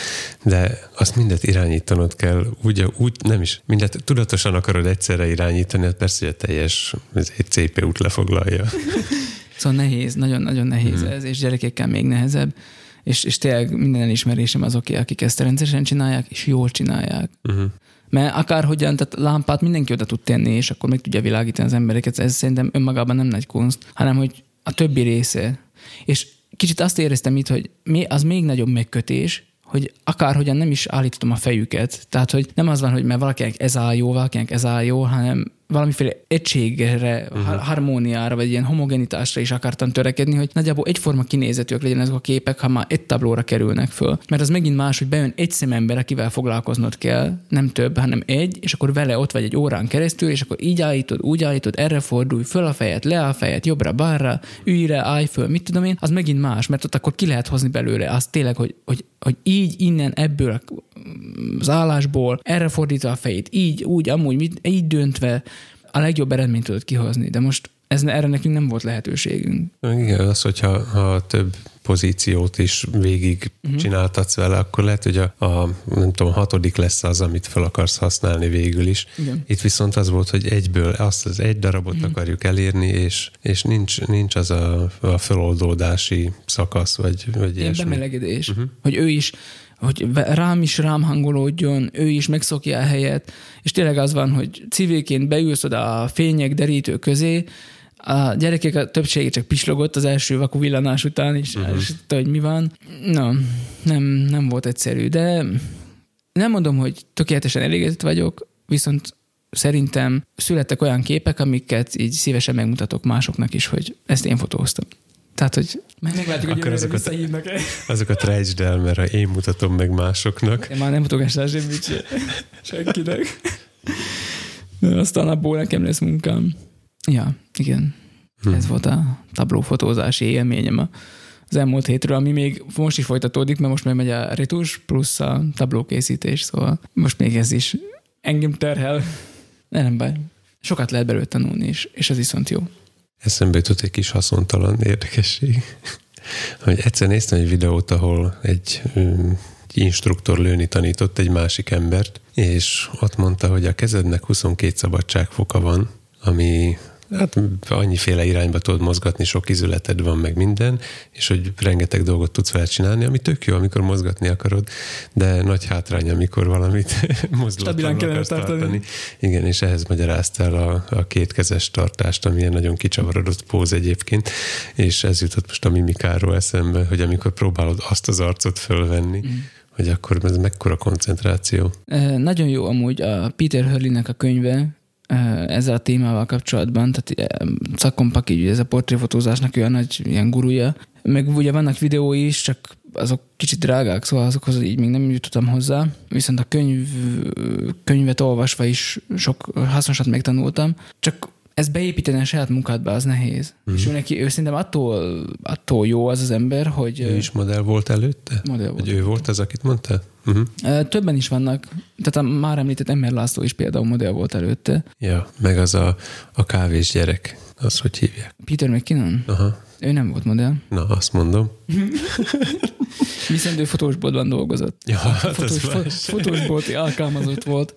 de azt mindet irányítanod kell, úgy, úgy nem is, mindet tudatosan akarod egyszerre irányítani, hát persze, hogy a teljes CPU-t lefoglalja. *laughs* Szóval nehéz, nagyon-nagyon nehéz hmm. ez, és gyerekekkel még nehezebb. És, és tényleg minden elismerésem az oké, akik ezt rendszeresen csinálják, és jól csinálják. Uh-huh. Mert akárhogyan, tehát lámpát mindenki oda tud tenni, és akkor meg tudja világítani az embereket. Ez szerintem önmagában nem nagy kunst, hanem hogy a többi része. És kicsit azt éreztem itt, hogy az még nagyobb megkötés, hogy akárhogyan nem is állítottam a fejüket. Tehát, hogy nem az van, hogy mert valakinek ez áll jó, valakinek ez áll jó, hanem valamiféle egységre, uh-huh. harmóniára, vagy ilyen homogenitásra is akartam törekedni, hogy nagyjából egyforma kinézetűek legyen ezek a képek, ha már egy tablóra kerülnek föl. Mert az megint más, hogy bejön egy szemember, akivel foglalkoznod kell, nem több, hanem egy, és akkor vele ott vagy egy órán keresztül, és akkor így állítod, úgy állítod, erre fordulj, föl a fejet, le a fejet, jobbra, balra, ülj re, állj föl, mit tudom én, az megint más, mert ott akkor ki lehet hozni belőle azt tényleg, hogy, hogy, hogy így innen ebből az állásból erre fordítva a fejét, így, úgy, amúgy, így döntve, a legjobb eredményt tudod kihozni, de most ez, erre nekünk nem volt lehetőségünk. Igen, az, hogyha ha több pozíciót is végig uh-huh. csináltatsz vele, akkor lehet, hogy a, a nem tudom, hatodik lesz az, amit fel akarsz használni végül is. Igen. Itt viszont az volt, hogy egyből azt az egy darabot uh-huh. akarjuk elérni, és, és nincs, nincs az a, a feloldódási szakasz, vagy, vagy Ilyen bemelegedés, uh-huh. hogy ő is hogy rám is rám hangolódjon, ő is megszokja a helyet, és tényleg az van, hogy civilként beülsz oda a fények, derítő közé, a gyerekek a többsége csak pislogott az első vaku villanás után, és, uh-huh. és tudta, hogy mi van. No, nem, nem volt egyszerű, de nem mondom, hogy tökéletesen elégedett vagyok, viszont szerintem születtek olyan képek, amiket így szívesen megmutatok másoknak is, hogy ezt én fotóztam. Tehát, hogy meglátjuk, hogy Akkor azokat, azokat rejtsd el, mert ha én mutatom meg másoknak. Én már nem mutogassál semmit se, senkinek. De aztán abból nekem lesz munkám. Ja, igen. Hmm. Ez volt a tablófotózási élményem az elmúlt hétről, ami még most is folytatódik, mert most már megy a retus plusz a tablókészítés, szóval most még ez is engem terhel. De nem baj. Sokat lehet belőle tanulni, és, és ez viszont jó. Eszembe jutott egy kis haszontalan érdekesség, hogy egyszer néztem egy videót, ahol egy, instruktor lőni tanított egy másik embert, és ott mondta, hogy a kezednek 22 szabadságfoka van, ami Hát annyiféle irányba tudod mozgatni, sok izületed van, meg minden, és hogy rengeteg dolgot tudsz vele csinálni, ami tök jó, amikor mozgatni akarod, de nagy hátrány, amikor valamit *laughs* mozdulatlanul akarsz tartani. tartani. Igen, és ehhez magyarázta el a, a kétkezes tartást, ami ilyen nagyon kicsavarodott póz egyébként, és ez jutott most a mimikáról eszembe, hogy amikor próbálod azt az arcot fölvenni, mm hogy akkor ez mekkora koncentráció. Nagyon jó amúgy a Peter Hurley-nek a könyve, ezzel a témával kapcsolatban, tehát Szakompak így, ez a portréfotózásnak olyan nagy ilyen gurúja. Meg ugye vannak videói is, csak azok kicsit drágák, szóval azokhoz így még nem jutottam hozzá. Viszont a könyv, könyvet olvasva is sok hasznosat megtanultam. Csak ez beépíteni a saját munkádba, az nehéz. Mm. És ő neki, ő szerintem attól, attól jó az az ember, hogy... Ő is modell volt előtte? Modell volt. Hogy ő volt az, akit mondta? Uh-huh. Többen is vannak. Tehát a már említett Emmer László is például modell volt előtte. Ja, meg az a, a kávés gyerek. Azt hogy hívják? Peter McKinnon? Aha. Ő nem volt modell. Na, azt mondom. *laughs* Viszont ő fotósboltban dolgozott. Ja, hát Fotós, fo- fotósbolti alkalmazott volt.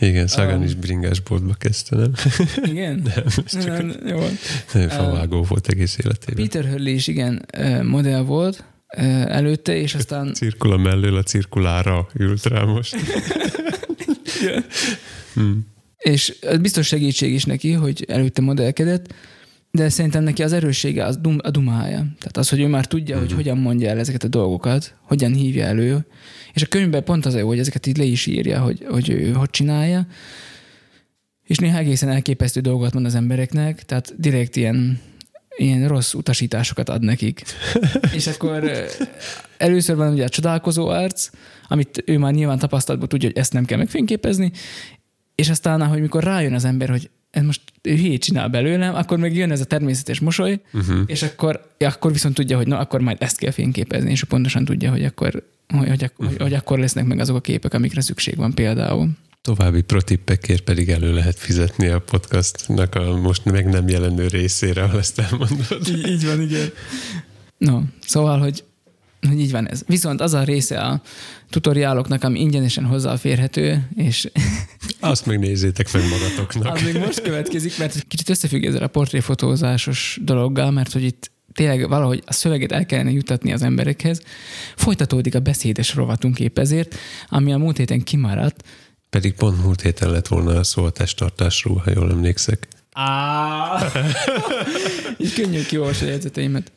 Igen, Szagan um, is bringásboltba kezdte, nem? *laughs* Igen? nem, csak nem, jó. Favágó uh, volt egész életében. Peter Hurley is igen modell volt, előtte, és aztán... Cirkula mellől a cirkulára ült rá most. *laughs* hmm. És biztos segítség is neki, hogy előtte modellkedett, de szerintem neki az erőssége az dum, a dumája. Tehát az, hogy ő már tudja, uh-huh. hogy mhm. hogyan mondja el ezeket a dolgokat, hogyan hívja elő. És a könyvben pont az jó, hogy ezeket így le is írja, hogy, hogy ő hogy csinálja. És néha egészen elképesztő dolgokat mond az embereknek, tehát direkt ilyen, ilyen rossz utasításokat ad nekik. *laughs* és akkor először van ugye a csodálkozó arc, amit ő már nyilván tapasztalatból tudja, hogy ezt nem kell megfényképezni, és aztán, ahogy mikor rájön az ember, hogy ez most hülyét csinál belőlem, akkor meg jön ez a természetes mosoly, uh-huh. és akkor, akkor viszont tudja, hogy na, akkor majd ezt kell fényképezni, és pontosan tudja, hogy akkor, hogy, hogy, uh-huh. hogy akkor lesznek meg azok a képek, amikre szükség van például. További protippekért pedig elő lehet fizetni a podcastnak a most meg nem jelenő részére, ha ezt elmondod. Így, így van, igen. No, szóval, hogy hogy így van ez. Viszont az a része a tutoriáloknak, ami ingyenesen hozzáférhető, és... *laughs* Azt meg nézzétek meg magatoknak. az még most következik, mert kicsit összefügg ezzel a portréfotózásos dologgal, mert hogy itt tényleg valahogy a szöveget el kellene jutatni az emberekhez. Folytatódik a beszédes rovatunk épp ezért, ami a múlt héten kimaradt. Pedig pont múlt héten lett volna a szó a testtartásról, ha jól emlékszek. Á, *laughs* így könnyű kiolvasni a jegyzeteimet.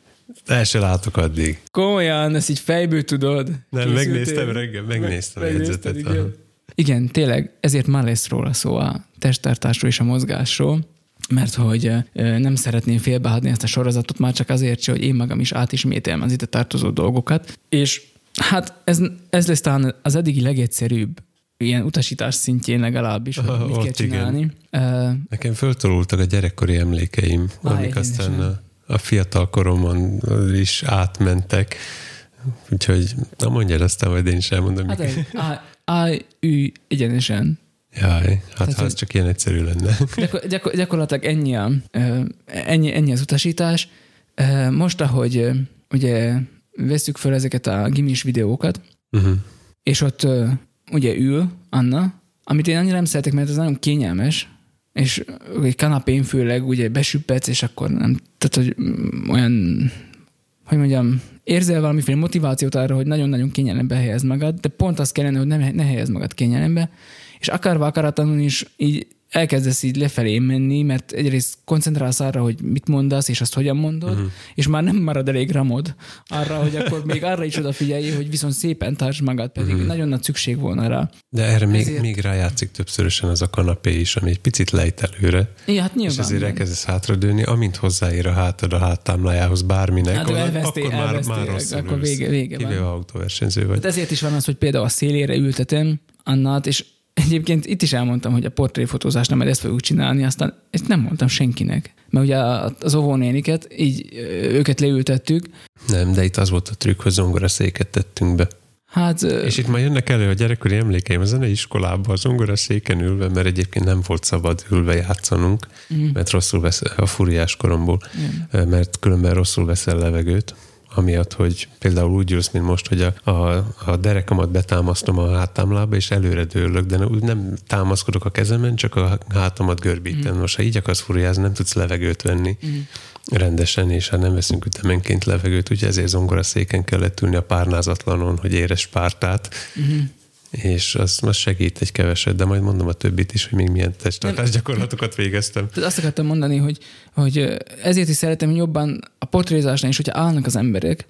El se látok addig. Komolyan, ezt így fejből tudod. Nem, Készültél? megnéztem reggel, megnéztem Meg, a jegyzetet. Igen. igen, tényleg, ezért már lesz róla szó a testtartásról és a mozgásról, mert hogy nem szeretném félbehagyni ezt a sorozatot, már csak azért hogy én magam is átismételjem az ide tartozó dolgokat, és hát ez, ez lesz talán az eddigi legegyszerűbb ilyen utasítás szintjén legalábbis, hogy mit kell csinálni. Igen. Nekem föltolultak a gyerekkori emlékeim, amik aztán a a fiatal koromon is átmentek. Úgyhogy, na mondjad, aztán majd én is elmondom. Hát A, Ü egyenesen. Jaj, hát Tehát, ha ez csak ilyen egyszerű lenne. Gyakor, gyakor, gyakorlatilag ennyi, a, ennyi, ennyi az utasítás. Most, ahogy ugye veszük fel ezeket a gimis videókat, uh-huh. és ott ugye ül Anna, amit én annyira nem szeretek, mert ez nagyon kényelmes, és egy kanapén főleg ugye besüppetsz, és akkor nem, tehát hogy olyan, hogy mondjam, érzel valamiféle motivációt arra, hogy nagyon-nagyon kényelembe helyez magad, de pont azt kellene, hogy ne, ne helyez magad kényelembe, és akarva akaratlanul is így elkezdesz így lefelé menni, mert egyrészt koncentrálsz arra, hogy mit mondasz, és azt hogyan mondod, uh-huh. és már nem marad elég ramod arra, hogy akkor még arra is odafigyelj, hogy viszont szépen tartsd magad, pedig uh-huh. nagyon nagy szükség volna rá. De erre ezért... még, még rájátszik többszörösen az a kanapé is, ami egy picit lejt előre. Ja, hát nyilván. És ezért elkezdesz hátradőni, amint hozzáér a hátad a háttámlájához bárminek, hát, akkor, elveszté, akkor már, már rosszul akkor vége, vége van. autóversenyző vagy. Hát ezért is van az, hogy például a szélére ültetem Annát, és Egyébként itt is elmondtam, hogy a portréfotózás nem, ezt fogjuk csinálni, aztán ezt nem mondtam senkinek. Mert ugye az óvónéniket, így őket leültettük. Nem, de itt az volt a trükk, hogy zongora széket tettünk be. Hát, és itt már jönnek elő a gyerekkori emlékeim a zenei iskolában, a zongora széken ülve, mert egyébként nem volt szabad ülve játszanunk, mm. mert rosszul vesz a furiás koromból, mm. mert különben rosszul veszel levegőt amiatt, hogy például úgy ülsz, mint most, hogy a, a, a derekamat betámasztom a hátámlába, és előre dőlök, de úgy nem támaszkodok a kezemen, csak a hátamat görbítem. Mm. Most, ha így akarsz furiázni, nem tudsz levegőt venni mm. rendesen, és hát nem veszünk ütemenként levegőt, úgyhogy ezért zongora széken kellett ülni a párnázatlanon, hogy éres pártát. Mm és az most segít egy keveset, de majd mondom a többit is, hogy még milyen testtartás gyakorlatokat végeztem. Tehát azt akartam mondani, hogy, hogy ezért is szeretem jobban a portrézásnál is, hogyha állnak az emberek,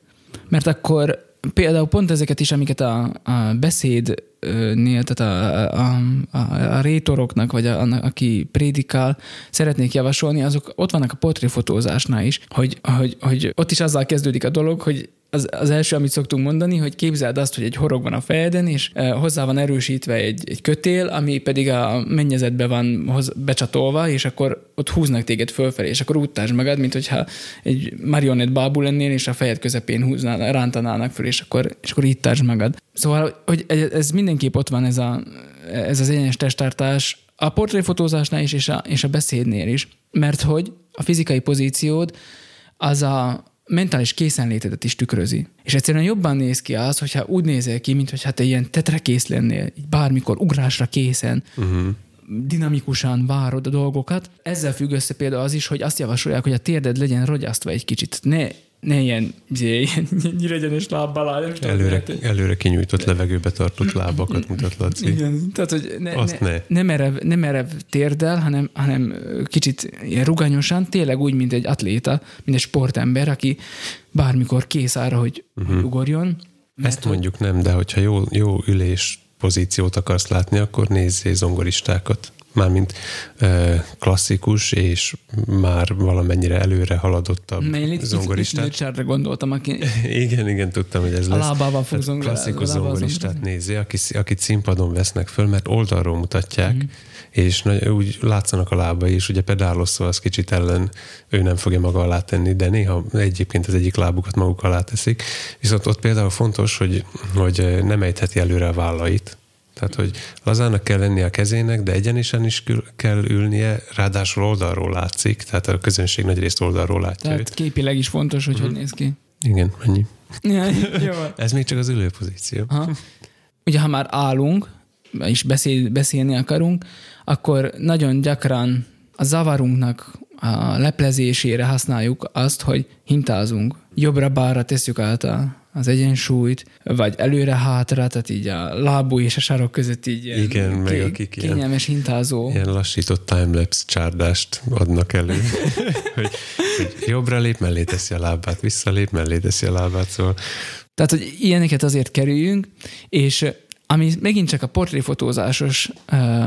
mert akkor például pont ezeket is, amiket a, a beszédnél, tehát a, a, a, a rétoroknak, vagy a, a, aki prédikál, szeretnék javasolni, azok ott vannak a portréfotózásnál is, hogy, hogy, hogy ott is azzal kezdődik a dolog, hogy az, az első, amit szoktunk mondani, hogy képzeld azt, hogy egy horog van a fejeden, és e, hozzá van erősítve egy, egy kötél, ami pedig a mennyezetbe van hoz, becsatolva, és akkor ott húznak téged fölfelé, és akkor úgy tárgy magad, mint hogyha egy marionett bábú lennél, és a fejed közepén húznál, rántanának föl, és akkor, és akkor itt tárgy magad. Szóval, hogy ez mindenképp ott van ez, a, ez az egyenes testtartás, a portréfotózásnál is, és a, és a beszédnél is, mert hogy a fizikai pozíciód az a, mentális készenlétedet is tükrözi. És egyszerűen jobban néz ki az, hogyha úgy nézel ki, mint hogy hát te ilyen tetrekész lennél, bármikor ugrásra készen, uh-huh. dinamikusan várod a dolgokat. Ezzel függ össze például az is, hogy azt javasolják, hogy a térded legyen rogyasztva egy kicsit. Ne ne ilyen, izé, *laughs* ilyen nyiregyenes lábbal áll. Előre, lehet- előre kinyújtott levegőbe tartott lábakat *laughs* mutat Laci. Igen, tehát, hogy ne, Azt ne, ne. ne. merev, ne merev térdel, hanem, hanem kicsit ilyen ruganyosan, tényleg úgy, mint egy atléta, mint egy sportember, aki bármikor kész arra, hogy uh-huh. ugorjon. Ezt mondjuk nem, de hogyha jó, jó ülés pozíciót akarsz látni, akkor nézzél zongoristákat. Mármint klasszikus és már valamennyire előre haladottabb itt zongoristát. Richardra gondoltam, aki *laughs* Igen, igen, tudtam, hogy ez A lesz. lábával fog zongorázni, Klasszikus zongoristát nézi, aki, akit színpadon vesznek föl, mert oldalról mutatják, mm. és nagy, úgy látszanak a lábai, és ugye pedálozva az kicsit ellen ő nem fogja maga alá tenni, de néha egyébként az egyik lábukat maguk alá teszik. Viszont ott például fontos, hogy, hogy nem ejtheti előre a vállait, tehát, hogy lazának kell lennie a kezének, de egyenesen is kell ülnie, ráadásul oldalról látszik, tehát a közönség nagy részt oldalról látja tehát őt. képileg is fontos, hogy hogy néz ki. Igen, ennyi. Ja, jó. *laughs* Ez még csak az ülőpozíció. Aha. Ugye, ha már állunk, és beszél, beszélni akarunk, akkor nagyon gyakran a zavarunknak a leplezésére használjuk azt, hogy hintázunk. Jobbra-balra tesszük át a, az egyensúlyt, vagy előre-hátra, tehát így a lábú és a sarok között így ilyen Igen, meg ké- akik ilyen- kényelmes hintázó. Ilyen lassított timelapse csárdást adnak elő, *laughs* hogy, hogy jobbra lép, mellé teszi a lábát, visszalép, mellé teszi a lábát, szóval Tehát, hogy ilyeneket azért kerüljünk, és ö, ami megint csak a portréfotózásos ö,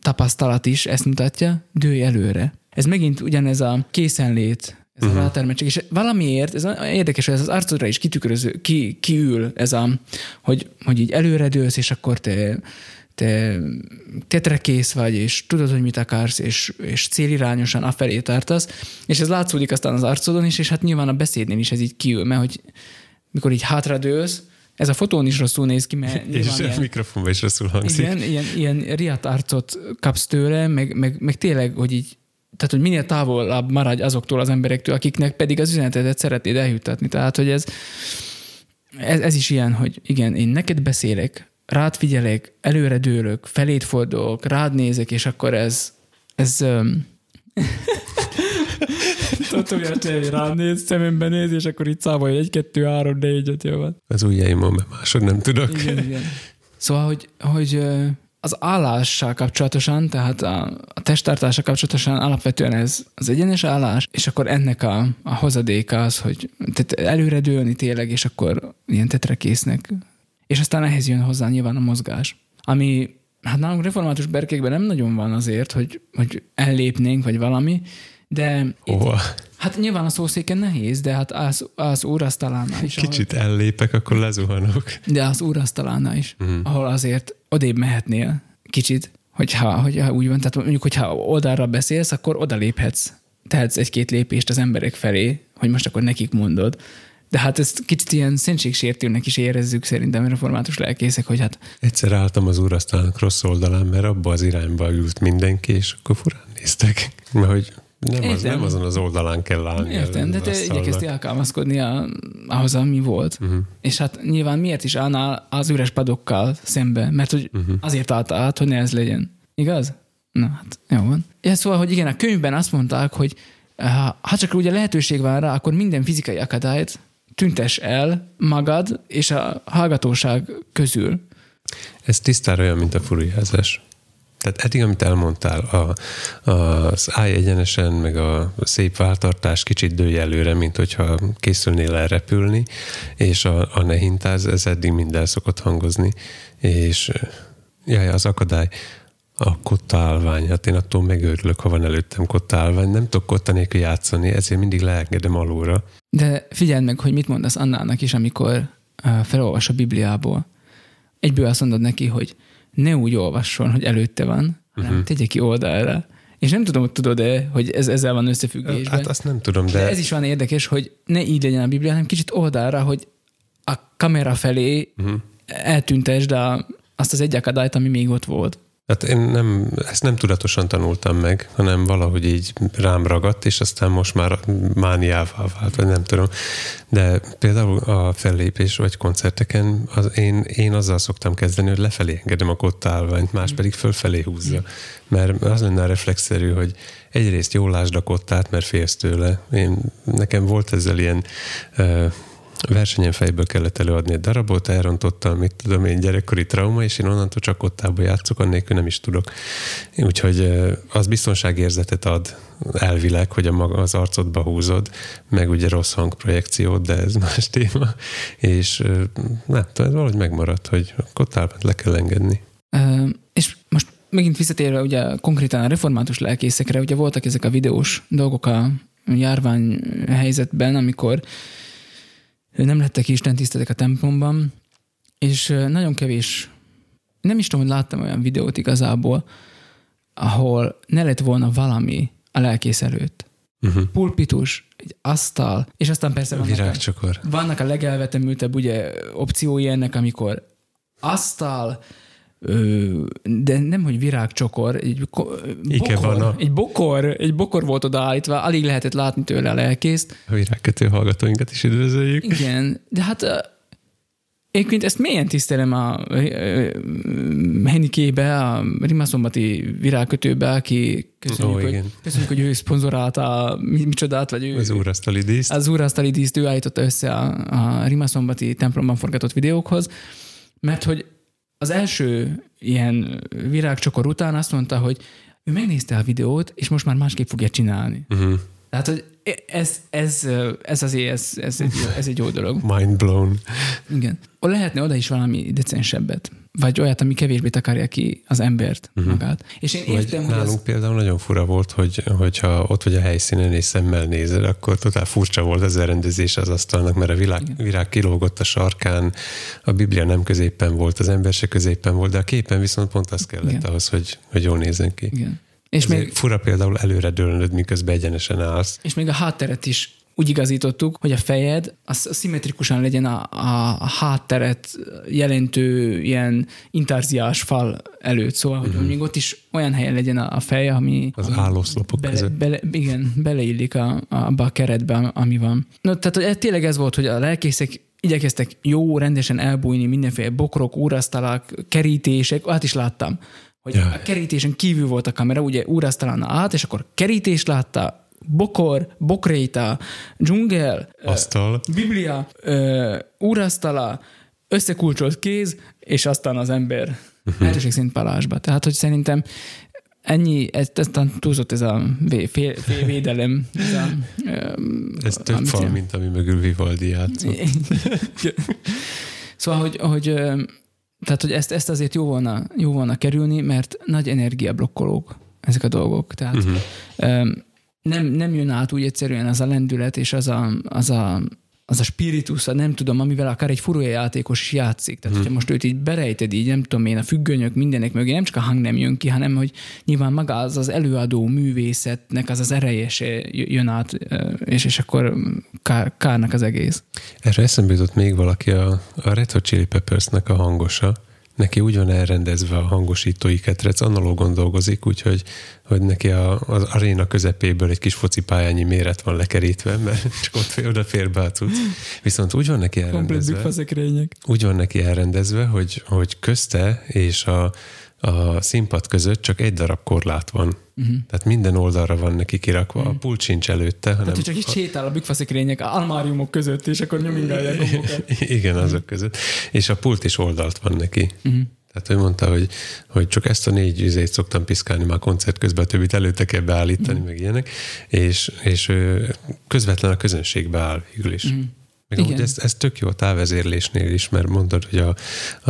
tapasztalat is ezt mutatja, dőj előre. Ez megint ugyanez a készenlét, ez uh-huh. a rátermettség, és valamiért, ez érdekes, hogy ez az arcodra is kitükröző, ki, kiül ez a, hogy, hogy így előre dőlsz, és akkor te, te tetrekész vagy, és tudod, hogy mit akarsz, és, és célirányosan afelé tartasz, és ez látszódik aztán az arcodon is, és hát nyilván a beszédnél is ez így kiül, mert hogy mikor így hátradőlsz, ez a fotón is rosszul néz ki, mert *laughs* és nyilván a ilyen, mikrofonba is rosszul hangzik. igen, ilyen, ilyen riadt arcot kapsz tőle, meg, meg, meg tényleg, hogy így tehát, hogy minél távolabb maradj azoktól az emberektől, akiknek pedig az üzenetedet szeretnéd eljuttatni. Tehát, hogy ez, ez, ez is ilyen, hogy igen, én neked beszélek, rád figyelek, előre dőlök, felét fordulok, rád nézek, és akkor ez, ez *laughs* Tudtam, hogy rád néz, szemembe néz, és akkor itt számolja egy, kettő, három, négy, öt, jó van. Az ujjaimon be másod nem tudok. Igen, igen. Szóval, hogy, hogy az állással kapcsolatosan, tehát a, a testtartással kapcsolatosan alapvetően ez az egyenes állás, és akkor ennek a, a hozadéka az, hogy tehát előre dőlni tényleg, és akkor ilyen tetrekésznek. És aztán ehhez jön hozzá nyilván a mozgás, ami hát nálunk református berkékben nem nagyon van azért, hogy, hogy ellépnénk, vagy valami, de itt, Hova? hát nyilván a szószéken nehéz, de hát az, az úrasztalánál is. ahol- Kicsit ellépek, akkor lezuhanok. de az úrasztalánál is, uh-huh. ahol azért odébb mehetnél kicsit, hogyha, hogyha úgy van, tehát mondjuk, hogyha oldalra beszélsz, akkor oda léphetsz, tehetsz egy-két lépést az emberek felé, hogy most akkor nekik mondod. De hát ezt kicsit ilyen szentségsértőnek is érezzük szerintem református lelkészek, hogy hát Egyszer álltam az úrasztalnak rossz oldalán, mert abba az irányba ült mindenki, és akkor furán néztek. Mert *laughs* hogy nem, az, nem azon az oldalán kell állni. értem, de te igyekeztél alkalmazkodni a, ahhoz, ami volt. Uh-huh. És hát nyilván miért is állnál az üres padokkal szembe? Mert hogy uh-huh. azért álltál át, hogy ne ez legyen. Igaz? Na hát, jó van. Ja, szóval, hogy igen, a könyvben azt mondták, hogy eh, ha csak ugye lehetőség van rá, akkor minden fizikai akadályt tüntes el magad és a hallgatóság közül. Ez tisztára olyan, mint a furiázás. Tehát eddig, amit elmondtál, a, az állj egyenesen, meg a szép váltartás kicsit dőj előre, mint hogyha készülnél el repülni, és a, a ne hintáz, ez eddig mind el szokott hangozni, és jaj, az akadály, a kottálvány, hát én attól megőrülök, ha van előttem kottálvány, nem tudok kotta nélkül játszani, ezért mindig leengedem alulra. De figyeld meg, hogy mit mondasz Annának is, amikor uh, felolvas a Bibliából. Egyből azt mondod neki, hogy ne úgy olvasson, hogy előtte van, hanem uh-huh. tegye ki oldalra. És nem tudom, hogy tudod-e, hogy ez ezzel van összefüggésben. Hát azt nem tudom, de, de ez is van érdekes, hogy ne így legyen a Biblia, hanem kicsit oldalra, hogy a kamera felé uh-huh. eltüntesd a, azt az egy akadályt, ami még ott volt. Hát én nem, ezt nem tudatosan tanultam meg, hanem valahogy így rám ragadt, és aztán most már mániává vált, vagy nem tudom. De például a fellépés vagy koncerteken az én, én azzal szoktam kezdeni, hogy lefelé engedem a kottálványt, más pedig fölfelé húzza. Mert az lenne a reflexzerű, hogy egyrészt jól lásd a kottát, mert félsz tőle. Én, nekem volt ezzel ilyen uh, versenyen fejből kellett előadni egy darabot, elrontottam, mit tudom én, gyerekkori trauma, és én onnantól csak ottába játszok, annélkül nem is tudok. Úgyhogy az biztonságérzetet ad elvileg, hogy a maga az arcodba húzod, meg ugye rossz hangprojekciót, de ez *laughs* más téma, és nem tudom, ez valahogy megmaradt, hogy a kottálban le kell engedni. Uh, és most megint visszatérve ugye konkrétan a református lelkészekre, ugye voltak ezek a videós dolgok a járvány helyzetben, amikor nem lettek Isten tisztelek a templomban, és nagyon kevés, nem is tudom, hogy láttam olyan videót igazából, ahol ne lett volna valami a lelkész előtt. Uh-huh. Pulpitus, egy asztal, és aztán persze vannak a, vannak a legelvetemültebb ugye opciói ennek, amikor asztal, de nem, hogy virágcsokor, egy bokor, egy bokor, egy bokor volt odaállítva, alig lehetett látni tőle a lelkészt. A virágkötő hallgatóinkat is üdvözöljük. Igen, de hát Egyébként ezt mélyen tisztelem a Henikébe, a Rimaszombati virágkötőbe, aki köszönjük, oh, hogy, köszönjük hogy ő szponzorálta micsodát, vagy ő... Az úrasztali díszt. Az úrasztali díszt ő állította össze a, a Rimaszombati templomban forgatott videókhoz, mert hogy az első ilyen virágcsokor után azt mondta, hogy ő megnézte a videót, és most már másképp fogja csinálni. Uh-huh. Tehát, hogy ez, ez, ez azért, ez, ez, egy, ez egy jó dolog. Mind blown. Igen. Lehetne oda is valami decensebbet, vagy olyat, ami kevésbé takarja ki az embert uh-huh. magát. És én értem, hogy nálunk ez... például nagyon fura volt, hogy, hogyha ott vagy a helyszínen és szemmel nézed, akkor totál furcsa volt az elrendezés az asztalnak, mert a világ, virág kilógott a sarkán, a Biblia nem középen volt, az ember se középen volt, de a képen viszont pont az kellett Igen. ahhoz, hogy, hogy jól nézzen ki. Igen. És Ez még fura például előre dőlnöd, miközben egyenesen állsz. És még a hátteret is úgy igazítottuk, hogy a fejed az szimmetrikusan legyen a, a, hátteret jelentő ilyen intarziás fal előtt, szóval, hogy uh-huh. még ott is olyan helyen legyen a, a fej, ami... Az állószlopok bele, között. Bele, igen, beleillik a, a, abba a keretbe, ami van. No, tehát hogy tényleg ez volt, hogy a lelkészek igyekeztek jó, rendesen elbújni mindenféle bokrok, úrasztalak, kerítések, hát is láttam hogy Jaj. a kerítésen kívül volt a kamera, ugye úrasztalán át, és akkor kerítés látta, bokor, bokréta, dzsungel, Asztal. biblia, úrasztala, összekulcsolt kéz, és aztán az ember uh-huh. szint palásba. Tehát, hogy szerintem ennyi, ez, ez túlzott ez a vé, fél, fél védelem. Ez, a, ez több fal, mint ami mögül Vivaldi játszott. *laughs* szóval, hogy, hogy tehát, hogy ezt, ezt azért jó volna, jó volna kerülni, mert nagy energiablokkolók ezek a dolgok. Tehát uh-huh. Nem, nem jön át úgy egyszerűen az a lendület és az a, az a az a spiritus, nem tudom, amivel akár egy furúja játékos is játszik. Tehát, hmm. hogyha most őt így berejted, így nem tudom én, a függönyök mindenek mögé, nem csak a hang nem jön ki, hanem hogy nyilván maga az az előadó művészetnek az az ereje jön át, és, és akkor kár, kárnak az egész. Erre eszembe jutott még valaki, a, a Red Hot Chili Peppersnek a hangosa, neki úgy van elrendezve a hangosítói ketrec, analógon dolgozik, úgyhogy hogy neki a, az aréna közepéből egy kis focipályányi méret van lekerítve, mert *laughs* csak ott fél, oda fér be a cucc. Viszont úgy van neki elrendezve, úgy van neki elrendezve, hogy, hogy közte és a, a színpad között csak egy darab korlát van. Uh-huh. Tehát minden oldalra van neki kirakva, uh-huh. a pult sincs előtte. Hanem Tehát, csak így sétál a bükfaszikrények almáriumok között, és akkor nyomingálják. *laughs* Igen, azok uh-huh. között. És a pult is oldalt van neki. Uh-huh. Tehát ő mondta, hogy, hogy csak ezt a négy üzét szoktam piszkálni már koncert közben, a többit előtte kell beállítani, mm. meg ilyenek, és, és közvetlen a közönségbe áll végül is. Mm. Meg Igen. ez, ez tök jó a távezérlésnél is, mert mondod, hogy a,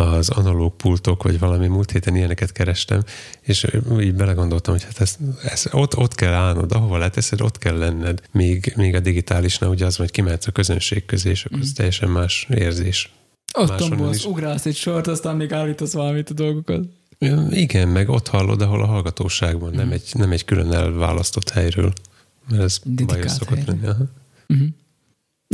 az analóg pultok, vagy valami múlt héten ilyeneket kerestem, és így belegondoltam, hogy hát ez, ez ott, ott kell állnod, ahova leteszed, ott kell lenned. Még, még a digitálisnál ugye az, hogy kimehetsz a közönség közé, és akkor mm. ez teljesen más érzés. Ott tombolsz, ugrálsz egy sort, aztán még állítasz valamit a dolgokat. Igen, meg ott hallod, ahol a hallgatóságban, mm. nem, egy, nem egy külön elválasztott helyről. Mert ez bajos szokott lenni. Uh-huh.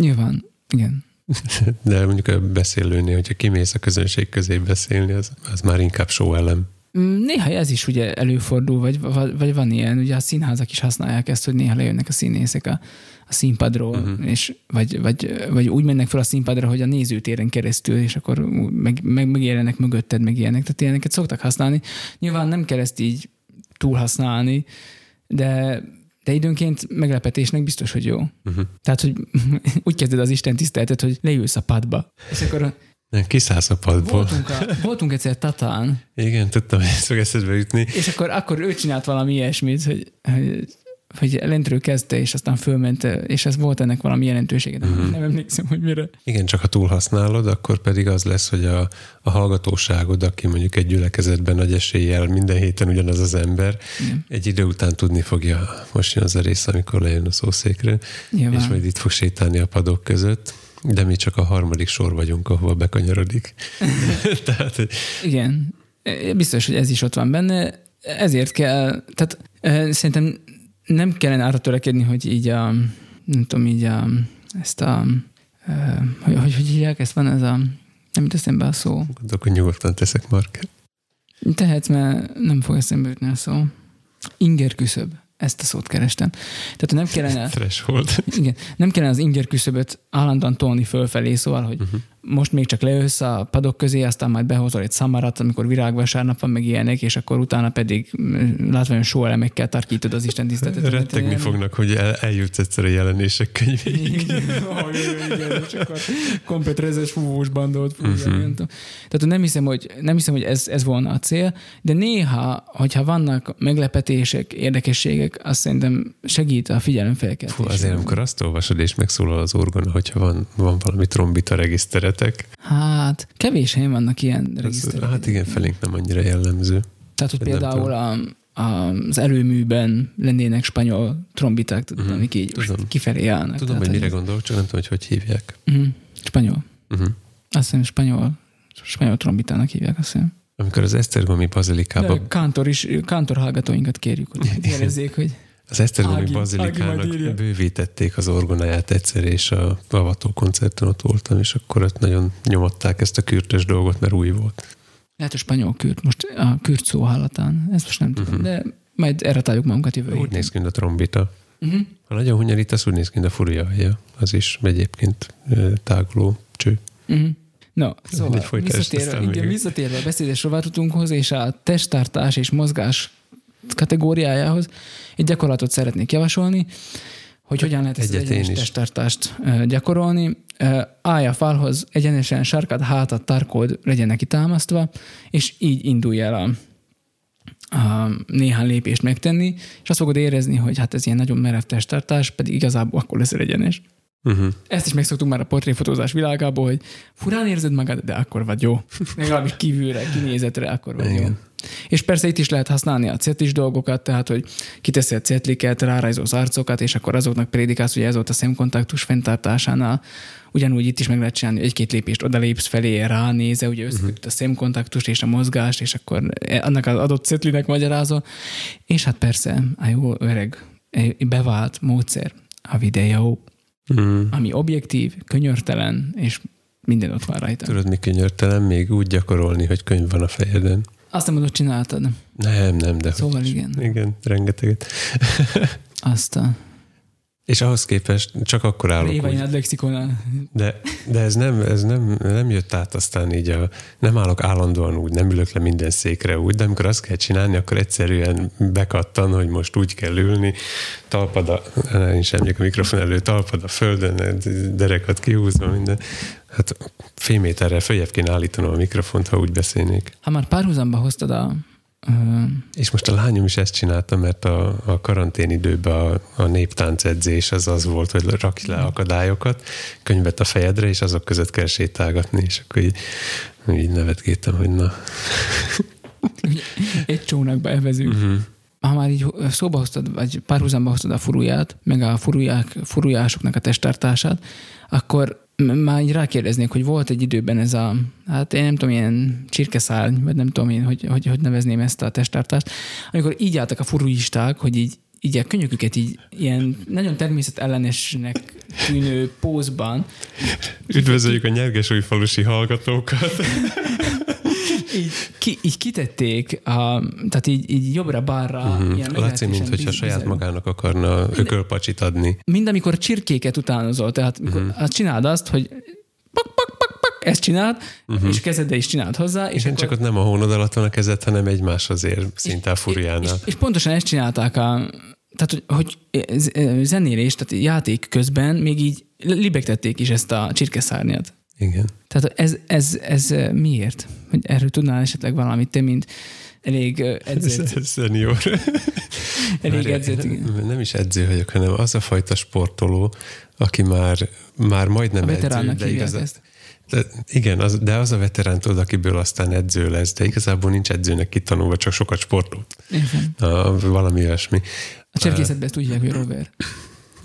Nyilván, igen. *laughs* De mondjuk a beszélőnél, hogyha kimész a közönség közé beszélni, az, az már inkább show elem. Mm, Néha ez is ugye előfordul, vagy, vagy van ilyen, ugye a színházak is használják ezt, hogy néha lejönnek a színészek a, a színpadról, uh-huh. és vagy, vagy, vagy úgy mennek fel a színpadra, hogy a nézőtéren keresztül, és akkor meg, meg, megjelennek mögötted, meg ilyenek. Tehát ilyeneket szoktak használni. Nyilván nem kell ezt így túl használni, de de időnként meglepetésnek biztos, hogy jó. Uh-huh. Tehát, hogy *laughs* úgy kezded az Isten tiszteletet, hogy leülsz a padba, és akkor Nem, kiszállsz a padból. voltunk, a, voltunk egyszer Tatán, Igen, tudtam, hogy ez fog eszedbe jutni. és akkor, akkor ő csinált valami ilyesmit, hogy, hogy, hogy lentről kezdte, és aztán fölment, és ez volt ennek valami jelentősége, de uh-huh. nem emlékszem, hogy mire. Igen, csak ha túlhasználod, akkor pedig az lesz, hogy a, a hallgatóságod, aki mondjuk egy gyülekezetben nagy eséllyel minden héten ugyanaz az ember, Igen. egy idő után tudni fogja, most jön az a rész, amikor lejön a szószékre, Nyilván. és majd itt fog sétálni a padok között, de mi csak a harmadik sor vagyunk, ahova bekanyarodik. *laughs* Tehát, Igen, biztos, hogy ez is ott van benne, ezért kell, tehát eh, szerintem nem kellene arra törekedni, hogy így a, nem tudom, így a, ezt a, eh, hogy, hogy, hogy hívják, ezt van ez a, nem jut eszembe a szó. hogy nyugodtan teszek marker. Tehetsz, mert nem fog eszembe jutni a szó. Inger küszöb. Ezt a szót kerestem. Tehát nem kellene, *laughs* Threshold. igen, nem kellene az inger küszöböt állandóan tolni fölfelé, szóval, hogy uh-huh. Most még csak leülsz a padok közé, aztán majd behozol egy szamarat, amikor virágvasárnap van, meg ilyenek, és akkor utána pedig mm, látványos sóelemekkel tarkítod az Isten tiszteletet. Rettegni fognak, hogy el, eljutsz egyszer a jelenések könyvéig. Igen, oh, igen, igen, és akkor komplet rezes fúvós fújja, uh-huh. nem tudom. Tehát nem hiszem, hogy, nem hiszem, hogy ez, ez volna a cél, de néha, hogyha vannak meglepetések, érdekességek, azt szerintem segít a figyelemfelkeltés. Fú, azért, amikor azt olvasod, és megszólal az orgona, hogyha van, van valami trombita regiszteretek, Hát, kevés helyen vannak ilyen regiszterek. hát igen, felénk nem annyira jellemző. Tehát, hogy például a, az előműben lennének spanyol trombiták, tudod, Mhm, amik így tudom. kifelé állnak. Tudom, hogy mire gondol, csak nem tudom, hogy hogy hívják. Uh-huh. Spanyol. Uh-huh. Azt hiszem spanyol, spanyol trombitának hívják, azt hiszem. Amikor az Esztergomi De bazilikába, kántor is, kántor hallgatóinkat kérjük, hogy jelezzék, hogy az Esztergomi bazilikának bővítették az orgonáját egyszer, és a avató koncerten ott voltam, és akkor ott nagyon nyomották ezt a kürtös dolgot, mert új volt. lehet a spanyol kürt, most a kürt szó hallatán, ezt most nem tudom, de majd erre találjuk magunkat jövő Úgy héten. néz ki, mint a trombita. Uh-huh. Ha nagyon hunyorít, úgy néz ki, mint a furiaja. Az is egyébként táguló cső. Uh-huh. No, szóval visszatérve, igen, visszatérve a beszédes rovatunkhoz és a testtartás és mozgás kategóriájához egy gyakorlatot szeretnék javasolni, hogy hogyan lehet ezt Egyet egyenes testtartást gyakorolni. Állj a falhoz, egyenesen sarkad, hátat, tarkód legyen neki támasztva, és így indulj el a, a néhány lépést megtenni, és azt fogod érezni, hogy hát ez ilyen nagyon merev testtartás, pedig igazából akkor lesz egyenes. Uh-huh. Ezt is megszoktuk már a portréfotózás világából, hogy furán érzed magad, de akkor vagy jó. *laughs* Legalábbis kívülre, kinézetre, akkor vagy jó. És persze itt is lehet használni a cetlis dolgokat, tehát, hogy kiteszed cetliket, rárajzolsz arcokat, és akkor azoknak prédikálsz, hogy ez volt a szemkontaktus fenntartásánál. Ugyanúgy itt is meg lehet csinálni, egy-két lépést odalépsz felé, ránéze, ugye összekötött a szemkontaktust és a mozgást, és akkor annak az adott cetlinek magyarázol. És hát persze, a jó öreg, egy bevált módszer, a videó Mm. ami objektív, könyörtelen, és minden ott van rajta. Tudod, mi könyörtelen? Még úgy gyakorolni, hogy könyv van a fejeden. Azt nem mondod, csináltad. Nem, nem, de Szóval hogy igen. Igen, rengeteget. *laughs* Azt a És ahhoz képest csak akkor állok Éva úgy. Lexikonál. De, de ez, nem, ez nem, nem jött át aztán így a, nem állok állandóan úgy, nem ülök le minden székre úgy, de amikor azt kell csinálni, akkor egyszerűen bekattan, hogy most úgy kell ülni, talpad a, én sem a mikrofon elő, talpad a földön, derekat kihúzva, minden. Hát fél méterrel följebb kéne állítanom a mikrofont, ha úgy beszélnék. Ha már párhuzamba hoztad a... És most a lányom is ezt csinálta, mert a, a karantén időben a, a néptánc edzés az az volt, hogy rakj le akadályokat, könyvet a fejedre, és azok között kell sétálgatni, és akkor így, így nevetgéltem, hogy na. egy csónakba evezünk. Uh-huh. Ha már így szóba hoztad, vagy párhuzamba hoztad a furuját, meg a furuják, furujásoknak a testtartását, akkor már így rákérdeznék, hogy volt egy időben ez a, hát én nem tudom, ilyen csirkeszárny, vagy nem tudom én, hogy, hogy, hogy nevezném ezt a testtartást, amikor így álltak a furuisták, hogy így így a könyöküket így ilyen nagyon természetellenesnek tűnő pózban Üdvözöljük a nyergesújfalusi hallgatókat. *laughs* így, ki, így kitették, a, tehát így, így jobbra-balra. Mhm. ilyen Laci, mint hogyha biz- saját magának akarna ökölpacsit adni. Mind amikor csirkéket utánozol, tehát uh-huh. hát csináld azt, hogy pak, pak, pak, pak, ezt csináld, uh-huh. és kezeddel is csináld hozzá, és, Igen, akkor, csak ott nem a hónod alatt van a kezed, hanem egymáshoz ér szinte a és, furiánál. és pontosan ezt csinálták a, tehát, hogy, hogy z- zenélés, tehát játék közben még így libegtették is ezt a csirkeszárnyat. Igen. Tehát ez, ez, ez miért? Hogy erről tudnál esetleg valamit, te, mint elég edzett, *laughs* Szenior. *laughs* elég edzett, igen. nem, nem is edző vagyok, hanem az a fajta sportoló, aki már, már majdnem A edző, de igazán, ezt. de, igen, az, de az a veterán tudod, akiből aztán edző lesz, de igazából nincs edzőnek kitanulva, csak sokat sportolt. Értem. A, valami olyasmi. A cserkészetben ezt úgy hívják, hogy rover.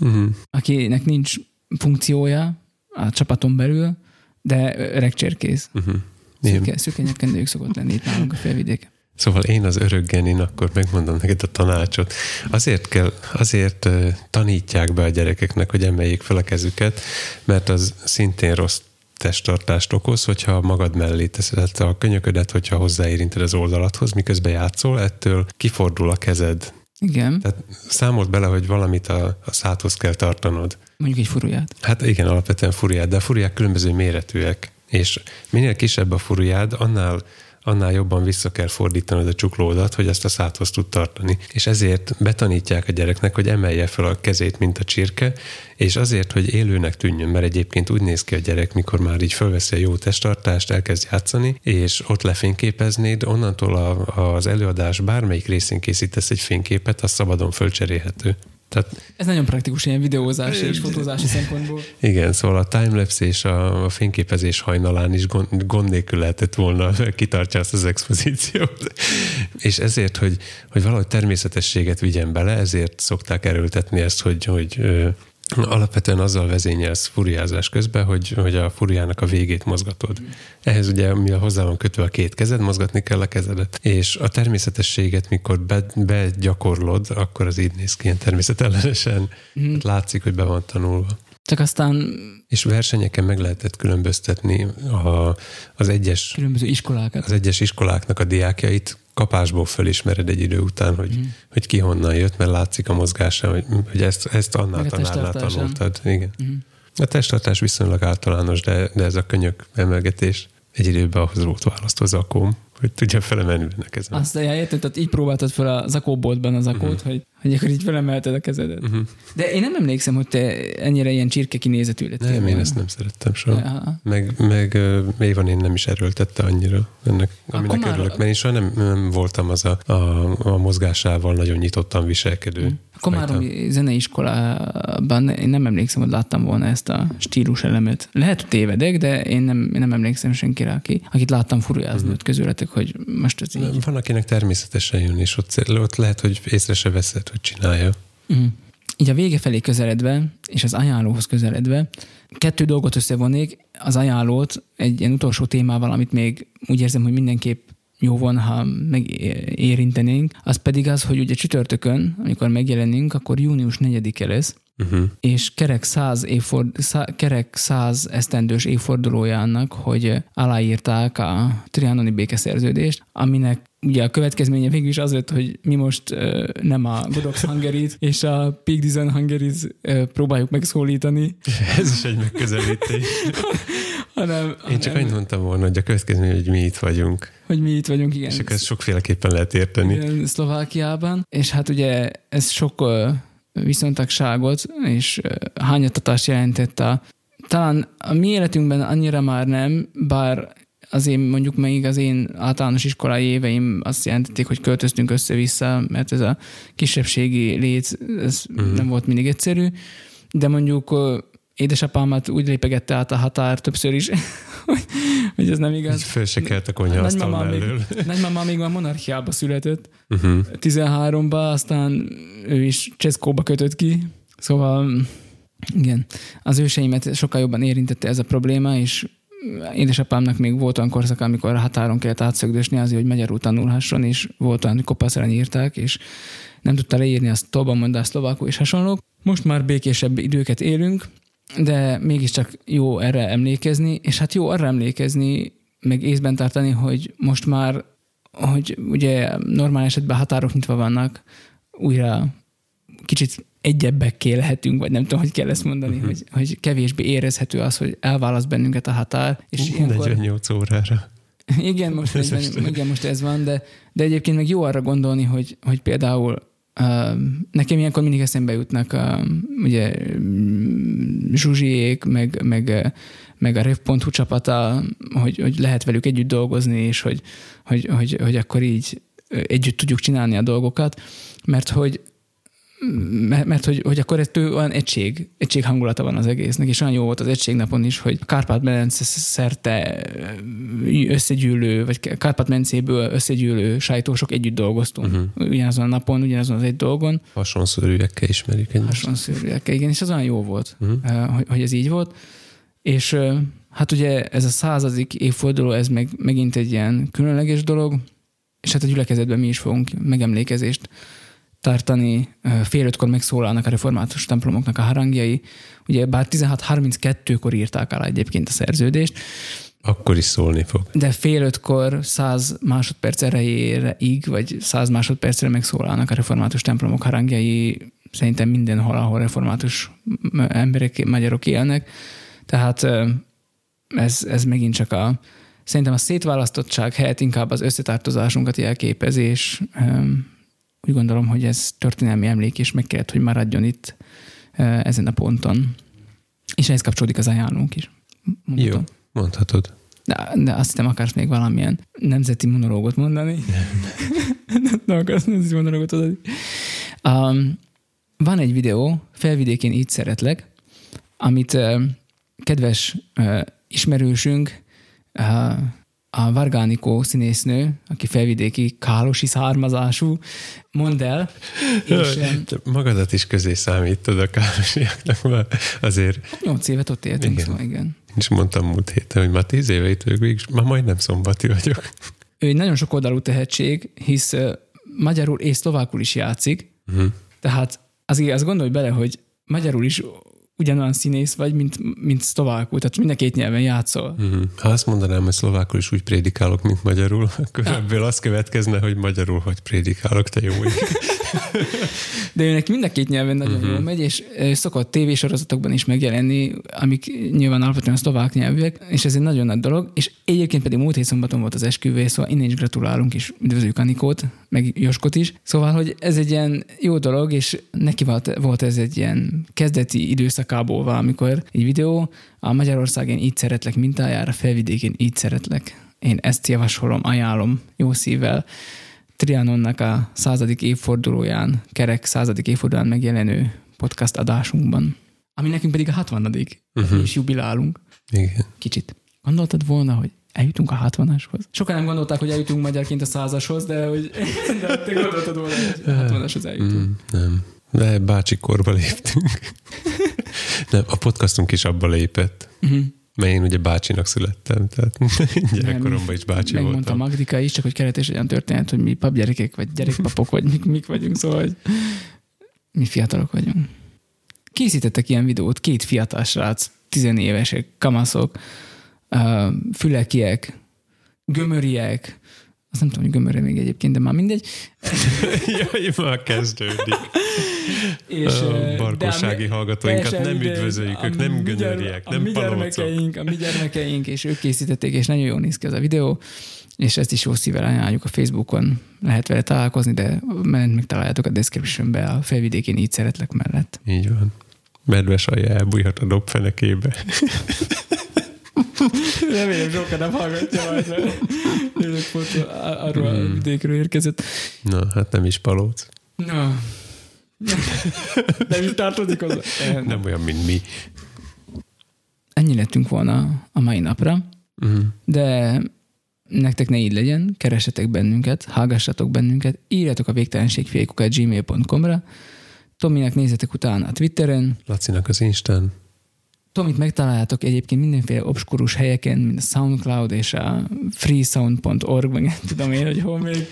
Uh-huh. akinek nincs funkciója a csapaton belül, de öreg cserkész. Uh-huh. Én, Szüke, szüke nyakkendőjük szokott lenni itt nálunk a felvidék. Szóval én az örök genin, akkor megmondom neked a tanácsot. Azért kell, azért tanítják be a gyerekeknek, hogy emeljék fel a kezüket, mert az szintén rossz testtartást okoz, hogyha magad mellé teszed a könyöködet, hogyha hozzáérinted az oldalathoz, miközben játszol, ettől kifordul a kezed. Igen, Tehát számolt bele, hogy valamit a, a szádhoz kell tartanod. mondjuk egy furuját. Hát igen, alapvetően furiád, de a furiák különböző méretűek, és minél kisebb a furiád, annál annál jobban vissza kell fordítanod a csuklódat, hogy ezt a szádhoz tud tartani. És ezért betanítják a gyereknek, hogy emelje fel a kezét, mint a csirke, és azért, hogy élőnek tűnjön, mert egyébként úgy néz ki a gyerek, mikor már így fölveszi a jó testtartást, elkezd játszani, és ott lefényképeznéd, onnantól a, az előadás bármelyik részén készítesz egy fényképet, az szabadon fölcserélhető. Tehát Ez nagyon praktikus ilyen videózási és fotózási szempontból. igen, szóval a timelapse és a, a fényképezés hajnalán is gond, gond nélkül lehetett volna *laughs* kitartja azt az expozíciót. és ezért, hogy, hogy valahogy természetességet vigyen bele, ezért szokták erőltetni ezt, hogy, hogy alapvetően azzal vezényelsz furiázás közben, hogy, hogy a furiának a végét mozgatod. Ehhez ugye, mivel hozzá van kötve a két kezed, mozgatni kell a kezedet. És a természetességet, mikor be, begyakorlod, akkor az így néz ki ilyen természetellenesen. Mhm. Hát látszik, hogy be van tanulva. Csak aztán És versenyeken meg lehetett különböztetni a, az, egyes, különböző iskolákat. az egyes iskoláknak a diákjait, kapásból fölismered egy idő után, hogy, mm. hogy ki honnan jött, mert látszik a mozgása, hogy, hogy ezt, ezt annál a tanárnál tanultad. Igen. Mhm. A testtartás viszonylag általános, de, de ez a könyök emelgetés egy időben ahhoz volt választva zakóm, hogy tudja felemenni ennek ezen. Azt érted, tehát így próbáltad fel a zakóboltban az zakót, uh-huh. hogy, hogy akkor így felemelted a kezedet. Mhm. De én nem emlékszem, hogy te ennyire ilyen csirke kinézetű lettél. Nem, én ezt nem szerettem soha. Aha. Meg, meg ö, Évan én nem is erőltette annyira ennek, aminek már- örülök, mert én soha nem, nem voltam az a, a, a mozgásával nagyon nyitottan viselkedő. Hm. A Komáromi zeneiskolában én nem emlékszem, hogy láttam volna ezt a stílus elemet. Lehet, hogy tévedek, de én nem, én nem emlékszem senkire, aki, akit láttam furujázni Mhm. ott közületek, hogy most ez így. Van, akinek természetesen jön, és ott, ott lehet, hogy észre se veszed, hogy csinálja. Mm. Így a vége felé közeledve, és az ajánlóhoz közeledve, kettő dolgot összevonnék. Az ajánlót egy ilyen utolsó témával, amit még úgy érzem, hogy mindenképp jó van, ha megérintenénk, az pedig az, hogy ugye csütörtökön, amikor megjelenünk, akkor június 4-e lesz, Uh-huh. és kerek 100, évford, szá, kerek 100 esztendős évfordulója annak, hogy aláírták a trianoni békeszerződést, aminek ugye a következménye végül is az lett, hogy mi most ö, nem a Godox Hungary és a Peak Design Hungary próbáljuk megszólítani, Ez is egy megközelítés. *laughs* hanem, Én csak annyit mondtam volna, hogy a következmény, hogy mi itt vagyunk. hogy mi itt vagyunk, igen. És akkor ezt sokféleképpen lehet érteni. Igen, Szlovákiában, és hát ugye ez sok ö, viszontagságot és ö, hányattatást jelentett a talán a mi életünkben annyira már nem, bár az én, mondjuk még az én általános iskolai éveim azt jelentették, hogy költöztünk össze-vissza, mert ez a kisebbségi lét, ez Mhm. uh-huh. nem volt mindig egyszerű, de mondjuk édesapámat úgy lépegette át a határ többször is, *laughs* hogy, hogy ez nem igaz. Így föl se kelt a konyhaasztal Nagymamám még, mellől. *laughs* nagymamám még már monarchiába született, Uh-huh. 13-ba, aztán ő is Cseszkóba kötött ki, szóval igen, az őseimet sokkal jobban érintette ez a probléma, és édesapámnak még volt olyan korszak, amikor a határon kellett átszögdösni azért, hogy magyarul tanulhasson, és volt olyan, hogy kopaszra írták, és nem tudta leírni azt tolbamondás szlovákul és hasonlók. Most már békésebb időket élünk, de mégiscsak jó erre emlékezni, és hát jó arra emlékezni, meg észben tartani, hogy most már, hogy ugye normál esetben határok nyitva vannak, újra kicsit egyebbekké lehetünk, vagy nem tudom, hogy kell ezt mondani, uh-huh. hogy, hogy kevésbé érezhető az, hogy elválaszt bennünket a határ. És uh, ilyenkor... 48 órára. *laughs* Igen, most, ez, igen, most ez van, de, de egyébként meg jó arra gondolni, hogy, hogy például uh, nekem ilyenkor mindig eszembe jutnak uh, ugye Zsuzsiék, meg, meg, meg a rev.hu csapata, hogy, hogy lehet velük együtt dolgozni, és hogy, hogy, hogy, hogy akkor így együtt tudjuk csinálni a dolgokat, mert hogy mert, mert hogy, hogy akkor ettől olyan egység, egység hangulata van az egésznek, és olyan jó volt az egységnapon is, hogy Kárpát-medence szerte összegyűlő, vagy Kárpát-mencéből összegyűlő sajtósok együtt dolgoztunk. Uh-huh. Ugyanazon a napon, ugyanazon az egy dolgon. Hasonszörűekkel ismerik egymást. Hasonszörűekkel, igen, és az olyan jó volt, uh-huh. hogy, hogy ez így volt. És hát ugye ez a századik évforduló, ez meg, megint egy ilyen különleges dolog, és hát a gyülekezetben mi is fogunk megemlékezést tartani, fél ötkor megszólalnak a református templomoknak a harangjai. Ugye bár 16.32-kor írták alá egyébként a szerződést, akkor is szólni fog. De fél ötkor száz másodperc ig, vagy száz másodpercre megszólalnak a református templomok harangjai szerintem mindenhol, ahol református emberek, magyarok élnek. Tehát ez, ez megint csak a, szerintem a szétválasztottság helyett inkább az összetartozásunkat jelképezés úgy gondolom, hogy ez történelmi emlék, és meg kellett, hogy maradjon itt ezen a ponton. És ehhez kapcsolódik az ajánlónk is. Mondhatom. Jó, mondhatod. De, de azt hiszem, akarsz még valamilyen nemzeti monológot mondani? Nem, *laughs* nem akarsz nemzeti monológot adni. Um, van egy videó, Felvidékén így szeretlek, amit uh, kedves uh, ismerősünk uh, a Vargánikó színésznő, aki felvidéki kálosi származású, mond el. És, Magadat is közé számítod a kálosiaknak, mert azért... Nyolc évet ott éltünk, igen. szóval igen. Én is mondtam múlt héten, hogy már tíz éve itt vagyok, és már majdnem szombati vagyok. Ő egy nagyon sok oldalú tehetség, hisz uh, magyarul és szlovákul is játszik, uh-huh. tehát azért azt gondolj bele, hogy magyarul is ugyanolyan színész vagy, mint, mint szlovákul, tehát mind a két nyelven játszol. Mm-hmm. Ha azt mondanám, hogy szlovákul is úgy prédikálok, mint magyarul, akkor ja. ebből az következne, hogy magyarul hogy prédikálok, te jó De őnek mind a két nyelven nagyon uh-huh. jól megy, és szokott tévésorozatokban is megjelenni, amik nyilván alapvetően szlovák nyelvűek, és ez egy nagyon nagy dolog, és egyébként pedig múlt hét szombaton volt az esküvő, szóval innen is gratulálunk, és üdvözlők Anikót, meg Joskot is. Szóval, hogy ez egy ilyen jó dolog, és neki volt, volt ez egy ilyen kezdeti időszakából valamikor egy videó, a Magyarországon így szeretlek mintájára, felvidékén így szeretlek. Én ezt javasolom, ajánlom jó szívvel. Trianonnak a századik évfordulóján, kerek századik évfordulóján megjelenő podcast adásunkban, ami nekünk pedig a hatvannadik, uh-huh. és jubilálunk. Igen. Kicsit. Gondoltad volna, hogy eljutunk a 60-ashoz? Sokan nem gondolták, hogy eljutunk magyarként a százashoz, de hogy de te gondoltad volna, hogy a 60-ashoz eljutunk. Mm, nem. De bácsi korba léptünk. *laughs* nem, a podcastunk is abba lépett. Uh-huh. Mert én ugye bácsinak születtem, tehát *laughs* gyerekkoromban is bácsi voltam. Megmondta Magdika is, csak hogy keretés olyan történet, hogy mi papgyerekek, vagy gyerekpapok, vagy mik, mik vagyunk, szóval hogy mi fiatalok vagyunk. Készítettek ilyen videót, két fiatal srác, tizenévesek, kamaszok, fülekiek, gömöriek, azt nem tudom, hogy gömörre még egyébként, de már mindegy. *laughs* Jaj, már kezdődik. és, a barkossági hallgatóinkat nem ide, üdvözöljük, ők nem gömöriek, nem a gyermekeink, a mi gyermekeink, és ők készítették, és nagyon jól néz ki ez a videó, és ezt is jó szívvel ajánljuk a Facebookon, lehet vele találkozni, de ment megtaláljátok a descriptionbe a felvidékén így szeretlek mellett. Így van. Medves alja elbújhat a dobfenekébe. *laughs* Remélem sokan nem hallgatja majd, mert pont arról a hmm. vidékről érkezett. Na, hát nem is palóc. Na. Nem is tartozik hozzá. Nem. nem olyan, mint mi. Ennyi lettünk volna a mai napra, uh-huh. de nektek ne így legyen, keresetek bennünket, hallgassatok bennünket, írjatok a végtelenségfiékukat gmail.com-ra, Tominek nézzetek utána a Twitteren. Lacinak az Instán. Tomit megtaláljátok egyébként mindenféle obskurus helyeken, mint a SoundCloud és a freesound.org, meg tudom én, hogy hol még.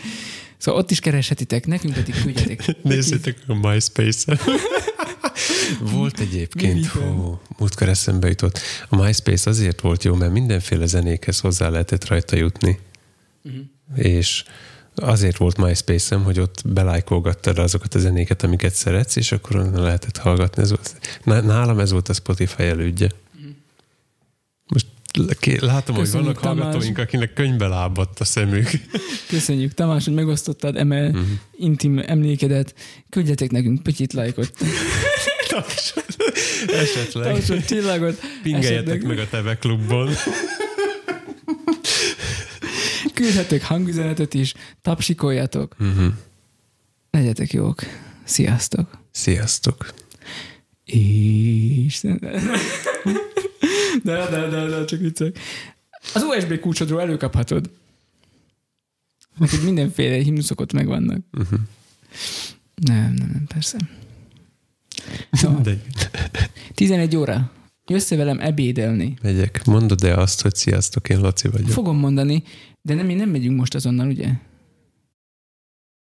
Szóval ott is kereshetitek, nekünk pedig küldjetek. *laughs* Nézzétek a MySpace-en. *laughs* Volt egyébként, hú, múltkor eszembe jutott. A MySpace azért volt jó, mert mindenféle zenékhez hozzá lehetett rajta jutni. Mhm. És azért volt MySpace-em, hogy ott belájkolgattad azokat a zenéket, amiket szeretsz, és akkor onnan lehetett hallgatni. Ez volt, ná- nálam ez volt a Spotify elődje. Most ké- látom, hogy Köszönjük, vannak Tamás. hallgatóink, akinek könyvbe lábadt a szemük. *laughs* Köszönjük, Tamás, hogy megosztottad eme Mhm. intim emlékedet. Küldjetek nekünk pötyit lájkot. *laughs* Esetleg. Tartson csillagot. Pingeljetek esetleg meg a Teve klubban. *laughs* Küldhetek hangüzenetet is. Tapsikoljatok. Uh-huh. Legyetek jók. Sziasztok. Sziasztok! Isten. De, de, de, de, csak viccek. Az USB kulcsodról előkaphatod. Neked mindenféle himnuszok ott megvannak. Uh-huh. Nem, nem, nem, persze. Szóval, De 11 óra. Jössz velem ebédelni? megyek. Mondod-e azt, hogy sziasztok, én Laci vagyok? Fogom mondani, de nem, mi nem megyünk most azonnal, ugye?